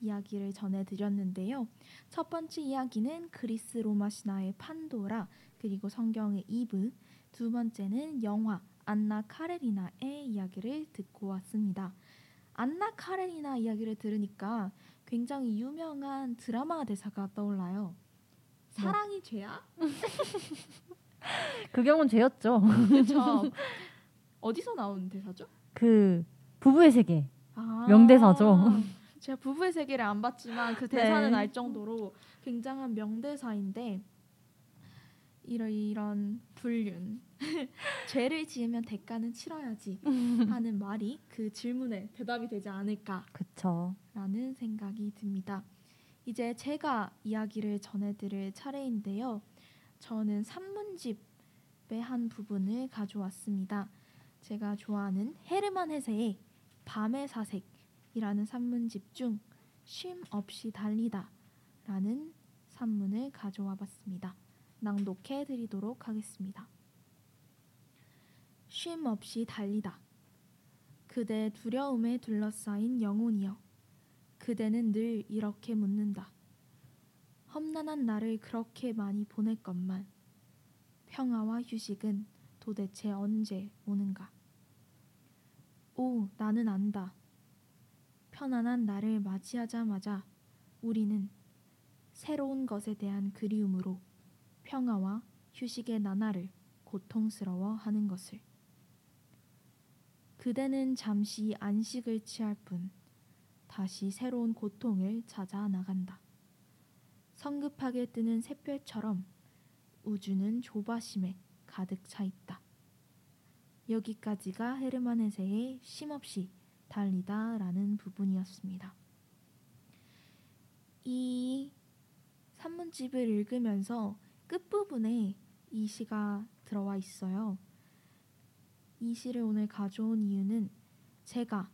C: 이야기를 전해드렸는데요. 첫 번째 이야기는 그리스 로마 신화의 판도라 그리고 성경의 이브 두 번째는 영화 안나 카레리나의 이야기를 듣고 왔습니다. 안나 카레리나 이야기를 들으니까 굉장히 유명한 드라마 대사가 떠올라요. 사랑이 죄야?
B: 그 경우는 죄였죠.
C: 그렇죠. 어디서 나온 대사죠?
B: 그 부부의 세계.
C: 아,
B: 명대사죠.
C: 제가 부부의 세계를 안 봤지만 그 대사는
B: 네.
C: 알 정도로 굉장한 명대사인데 이런 이런 불륜 죄를 지으면 대가는 치러야지 하는 말이 그 질문에 대답이 되지 않을까라는
B: 그쵸.
C: 생각이 듭니다. 이제 제가 이야기를 전해드릴 차례인데요. 저는 산문집의 한 부분을 가져왔습니다. 제가 좋아하는 헤르만 헤세의 밤의 사색이라는 산문집 중 쉼 없이 달리다라는 산문을 가져와 봤습니다. 낭독해 드리도록 하겠습니다. 쉼 없이 달리다. 그대 두려움에 둘러싸인 영혼이여. 그대는 늘 이렇게 묻는다. 험난한 날을 그렇게 많이 보냈건만 평화와 휴식은 도대체 언제 오는가? 오, 나는 안다. 편안한 날을 맞이하자마자 우리는 새로운 것에 대한 그리움으로 평화와 휴식의 나날을 고통스러워 하는 것을. 그대는 잠시 안식을 취할 뿐 다시 새로운 고통을 찾아 나간다. 성급하게 뜨는 샛별처럼 우주는 조바심에 가득 차 있다. 여기까지가 헤르만 헤세의 쉼없이 달리다라는 부분이었습니다. 이 산문집을 읽으면서 끝부분에 이 시가 들어와 있어요. 이 시를 오늘 가져온 이유는 제가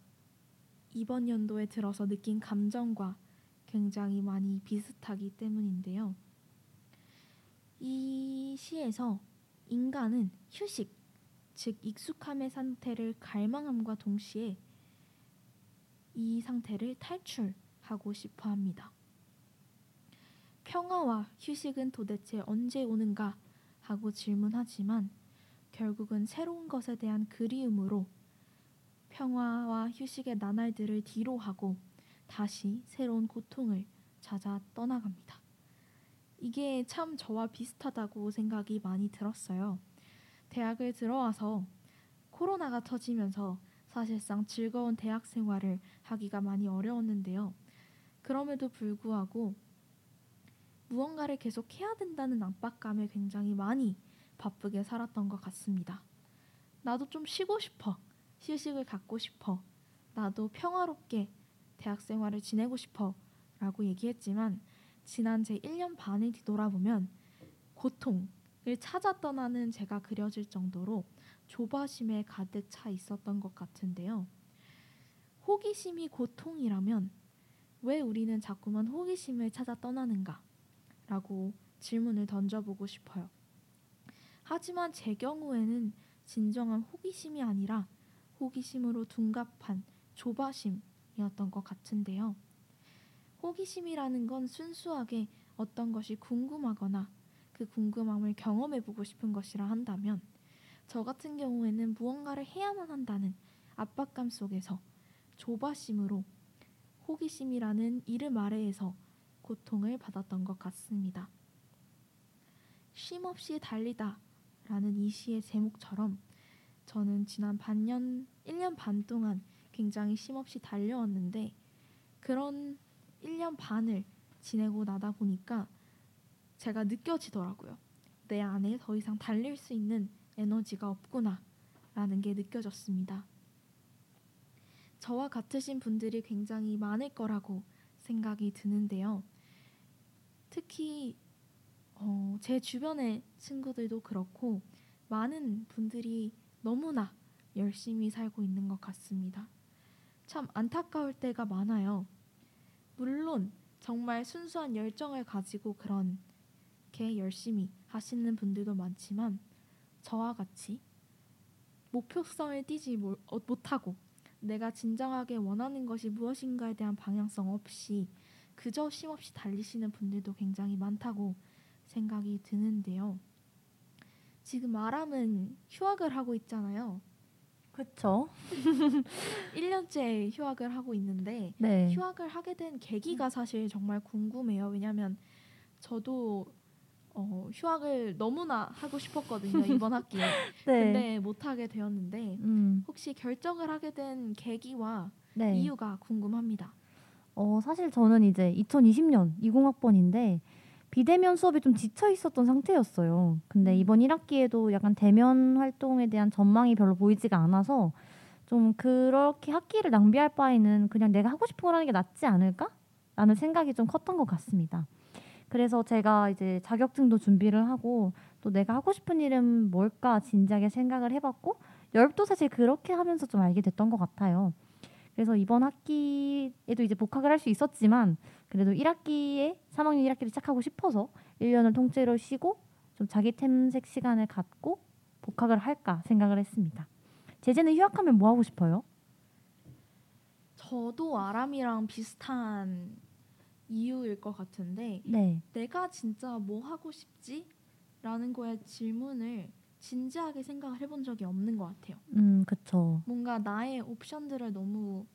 C: 이번 연도에 들어서 느낀 감정과 굉장히 많이 비슷하기 때문인데요. 이 시에서 인간은 휴식, 즉 익숙함의 상태를 갈망함과 동시에 이 상태를 탈출하고 싶어 합니다. 평화와 휴식은 도대체 언제 오는가 하고 질문하지만 결국은 새로운 것에 대한 그리움으로 평화와 휴식의 나날들을 뒤로하고 다시 새로운 고통을 찾아 떠나갑니다. 이게 참 저와 비슷하다고 생각이 많이 들었어요. 대학을 들어와서 코로나가 터지면서 사실상 즐거운 대학 생활을 하기가 많이 어려웠는데요. 그럼에도 불구하고 무언가를 계속 해야 된다는 압박감에 굉장히 많이 바쁘게 살았던 것 같습니다. 나도 좀 쉬고 싶어. 휴식을 갖고 싶어. 나도 평화롭게 대학 생활을 지내고 싶어. 라고 얘기했지만 지난 제 1년 반을 뒤돌아보면 고통을 찾아 떠나는 제가 그려질 정도로 조바심에 가득 차 있었던 것 같은데요. 호기심이 고통이라면 왜 우리는 자꾸만 호기심을 찾아 떠나는가? 라고 질문을 던져보고 싶어요. 하지만 제 경우에는 진정한 호기심이 아니라 호기심으로 둔갑한 조바심 이었던 것 같은데요. 호기심이라는 건 순수하게 어떤 것이 궁금하거나 그 궁금함을 경험해보고 싶은 것이라 한다면 저 같은 경우에는 무언가를 해야만 한다는 압박감 속에서 조바심으로 호기심이라는 이름 아래에서 고통을 받았던 것 같습니다. 쉼없이 달리다 라는 이 시의 제목처럼 저는 지난 반년, 1년 반 동안 굉장히 쉼없이 달려왔는데 그런 1년 반을 지내고 나다 보니까 제가 느껴지더라고요. 내 안에 더 이상 달릴 수 있는 에너지가 없구나 라는 게 느껴졌습니다. 저와 같으신 분들이 굉장히 많을 거라고 생각이 드는데요. 특히 어, 제 주변의 친구들도 그렇고 많은 분들이 너무나 열심히 살고 있는 것 같습니다. 참 안타까울 때가 많아요. 물론 정말 순수한 열정을 가지고 그런 게 열심히 하시는 분들도 많지만 저와 같이 목표성을 띠지 어, 못하고 내가 진정하게 원하는 것이 무엇인가에 대한 방향성 없이 그저 쉼없이 달리시는 분들도 굉장히 많다고 생각이 드는데요. 지금 아람은 휴학을 하고 있잖아요.
B: 그렇죠.
C: 1년째 휴학을 하고 있는데
B: 네.
C: 휴학을 하게 된 계기가 사실 정말 궁금해요. 왜냐하면 저도 어, 휴학을 너무나 하고 싶었거든요 이번 학기에.
B: 네.
C: 근데 못 하게 되었는데
B: 음,
C: 혹시 결정을 하게 된 계기와
B: 네.
C: 이유가 궁금합니다.
B: 어, 사실 저는 이제 2020년 20학번인데 비대면 수업이 좀 지쳐 있었던 상태였어요. 근데
C: 음.
B: 이번 1학기에도 약간 대면 활동에 대한 전망이 별로 보이지가 않아서 좀 그렇게 학기를 낭비할 바에는 그냥 내가 하고 싶은 걸 하는 게 낫지 않을까? 라는 생각이 좀 컸던 것 같습니다. 그래서 제가 이제 자격증도 준비를 하고 또 내가 하고 싶은 일은 뭘까 진지하게 생각을 해봤고 열도 사실 그렇게 하면서 좀 알게 됐던 것 같아요. 그래서 이번 학기에도 이제 복학을 할 수 있었지만 그래도 1학기에 3학년 1학기를 시작하고 싶어서 1년을 통째로 쉬고 좀 자기 탐색 시간을 갖고 복학을 할까 생각을 했습니다. 제재는 휴학하면 뭐 하고 싶어요?
C: 저도 아람이랑 비슷한 이유일 것 같은데
B: 네.
C: 내가 진짜 뭐 하고 싶지? 라는 거에 질문을 진지하게 생각을 해본 적이 없는 것 같아요.
B: 음, 그쵸.
C: 뭔가 나의 옵션들을 너무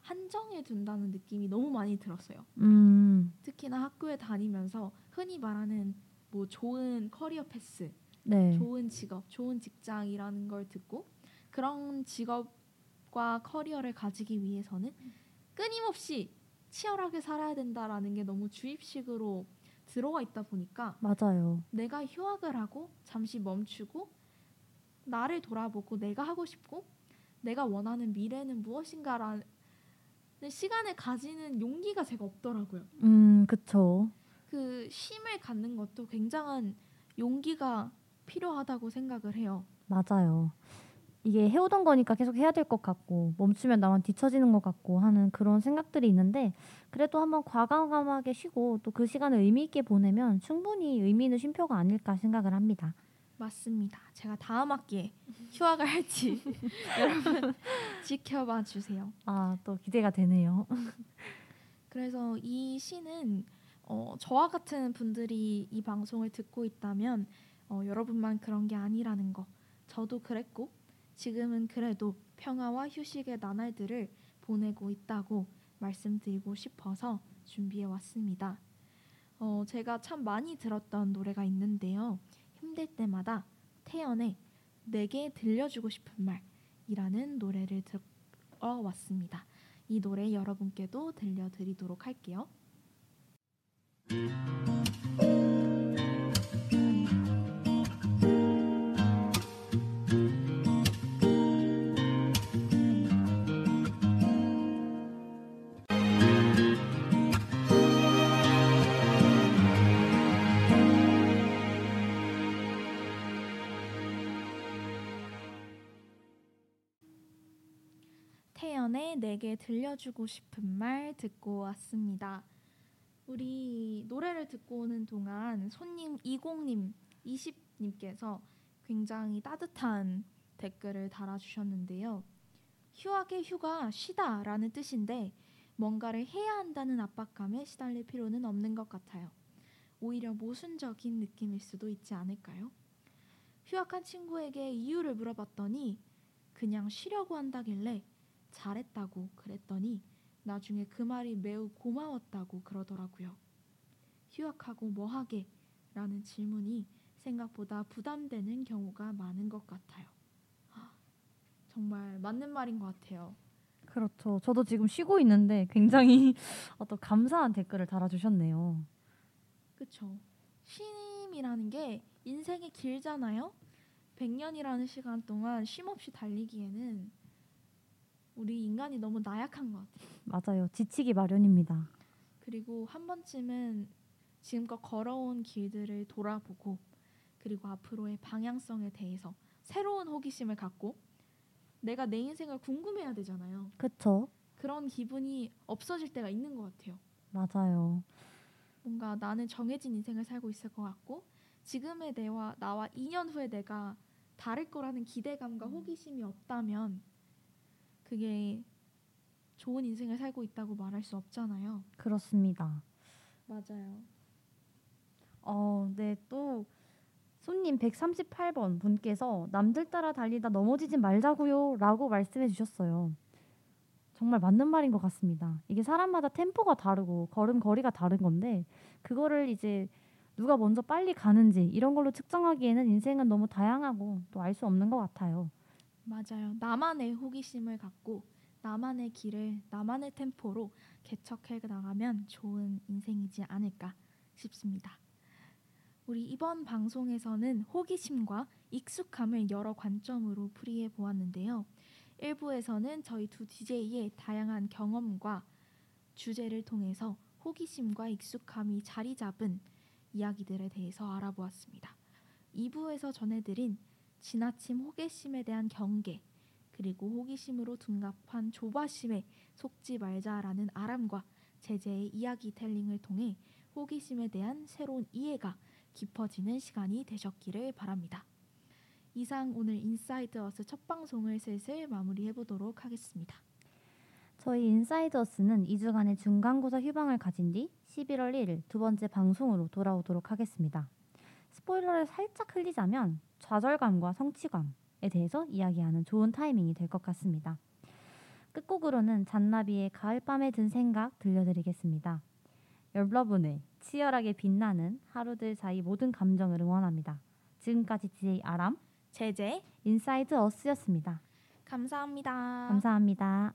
C: 한정해 둔다는 느낌이 너무 많이 들었어요.
B: 음,
C: 특히나 학교에 다니면서 흔히 말하는 뭐 좋은 career path,
B: 네.
C: 좋은 직업, 좋은 직장이라는 걸 듣고 그런 직업과 커리어를 가지기 위해서는 끊임없이 치열하게 살아야 된다라는 게 너무 주입식으로 들어와 있다 보니까
B: 맞아요.
C: 내가 휴학을 하고 잠시 멈추고 나를 돌아보고 내가 하고 싶고 내가 원하는 미래는 무엇인가라는 시간을 가지는 용기가 제가 없더라고요.
B: 음, 그쵸.
C: 그 쉼을 갖는 것도 굉장한 용기가 필요하다고 생각을 해요.
B: 맞아요. 이게 해오던 거니까 계속 해야 될 것 같고 멈추면 나만 뒤처지는 것 같고 하는 그런 생각들이 있는데 그래도 한번 과감하게 쉬고 또 그 시간을 의미 있게 보내면 충분히 의미 있는 쉼표가 아닐까 생각을 합니다.
C: 맞습니다. 제가 다음 학기에 휴학을 할지 여러분 지켜봐 주세요.
B: 아, 또 기대가 되네요.
C: 그래서 이 시는 어, 저와 같은 분들이 이 방송을 듣고 있다면 어, 여러분만 그런 게 아니라는 거 저도 그랬고 지금은 그래도 평화와 휴식의 나날들을 보내고 있다고 말씀드리고 싶어서 준비해 왔습니다. 어, 제가 참 많이 들었던 노래가 있는데요. 힘들 때마다 태연의 내게 들려주고 싶은 말이라는 노래를 들어왔습니다. 이 노래 여러분께도 들려드리도록 할게요. 태연의 내게 들려주고 싶은 말 듣고 왔습니다. 우리 노래를 듣고 오는 동안 손님 20님, 20님께서 굉장히 따뜻한 댓글을 달아주셨는데요. 휴학의 휴가 쉬다 라는 뜻인데 뭔가를 해야 한다는 압박감에 시달릴 필요는 없는 것 같아요. 오히려 모순적인 느낌일 수도 있지 않을까요? 휴학한 친구에게 이유를 물어봤더니 그냥 쉬려고 한다길래 잘했다고 그랬더니 나중에 그 말이 매우 고마웠다고 그러더라고요. 휴학하고 뭐 하게? 라는 질문이 생각보다 부담되는 경우가 많은 것 같아요. 정말 맞는 말인 것 같아요.
B: 그렇죠. 저도 지금 쉬고 있는데 굉장히 어떤 감사한 댓글을 달아주셨네요.
C: 그쵸. 쉼이라는 게 인생이 길잖아요. 100년이라는 시간 동안 쉼 없이 달리기에는 우리 인간이 너무 나약한 것 같아요.
B: 맞아요. 지치기 마련입니다.
C: 그리고 한 번쯤은 지금껏 걸어온 길들을 돌아보고 그리고 앞으로의 방향성에 대해서 새로운 호기심을 갖고 내가 내 인생을 궁금해야 되잖아요.
B: 그쵸?
C: 그런 기분이 없어질 때가 있는 것 같아요.
B: 맞아요.
C: 뭔가 나는 정해진 인생을 살고 있을 것 같고 지금의 내와 나와 2년 후에 내가 다를 거라는 기대감과 호기심이 없다면 그게 좋은 인생을 살고 있다고 말할 수 없잖아요.
B: 그렇습니다.
C: 맞아요.
B: 어, 네, 또 손님 138번 분께서 남들 따라 달리다 넘어지지 말자고요 라고 말씀해 주셨어요. 정말 맞는 말인 것 같습니다. 이게 사람마다 템포가 다르고 걸음거리가 다른 건데 그거를 이제 누가 먼저 빨리 가는지 이런 걸로 측정하기에는 인생은 너무 다양하고 또 알 수 없는 것 같아요.
C: 맞아요. 나만의 호기심을 갖고 나만의 길을 나만의 템포로 개척해 나가면 좋은 인생이지 않을까 싶습니다. 우리 이번 방송에서는 호기심과 익숙함을 여러 관점으로 풀이해 보았는데요. 1부에서는 저희 두 DJ의 다양한 경험과 주제를 통해서 호기심과 익숙함이 자리 잡은 이야기들에 대해서 알아보았습니다. 2부에서 전해드린 지나친 호기심에 대한 경계 그리고 호기심으로 둔갑한 조바심에 속지 말자라는 아람과 제재의 이야기텔링을 통해 호기심에 대한 새로운 이해가 깊어지는 시간이 되셨기를 바랍니다. 이상 오늘 Inside Us 첫 방송을 슬슬 마무리해 보도록 하겠습니다.
B: 저희 Inside Us는 2주간의 중간고사 휴방을 가진 뒤 11월 1일 두 번째 방송으로 돌아오도록 하겠습니다. 스포일러를 살짝 흘리자면 좌절감과 성취감에 대해서 이야기하는 좋은 타이밍이 될 것 같습니다. 끝곡으로는 잔나비의 가을밤에 든 생각 들려드리겠습니다. 여러분의 치열하게 빛나는 하루들 사이 모든 감정을 응원합니다. 지금까지 DJ 아람
C: 제제
B: Inside Us였습니다.
C: 감사합니다.
B: 감사합니다.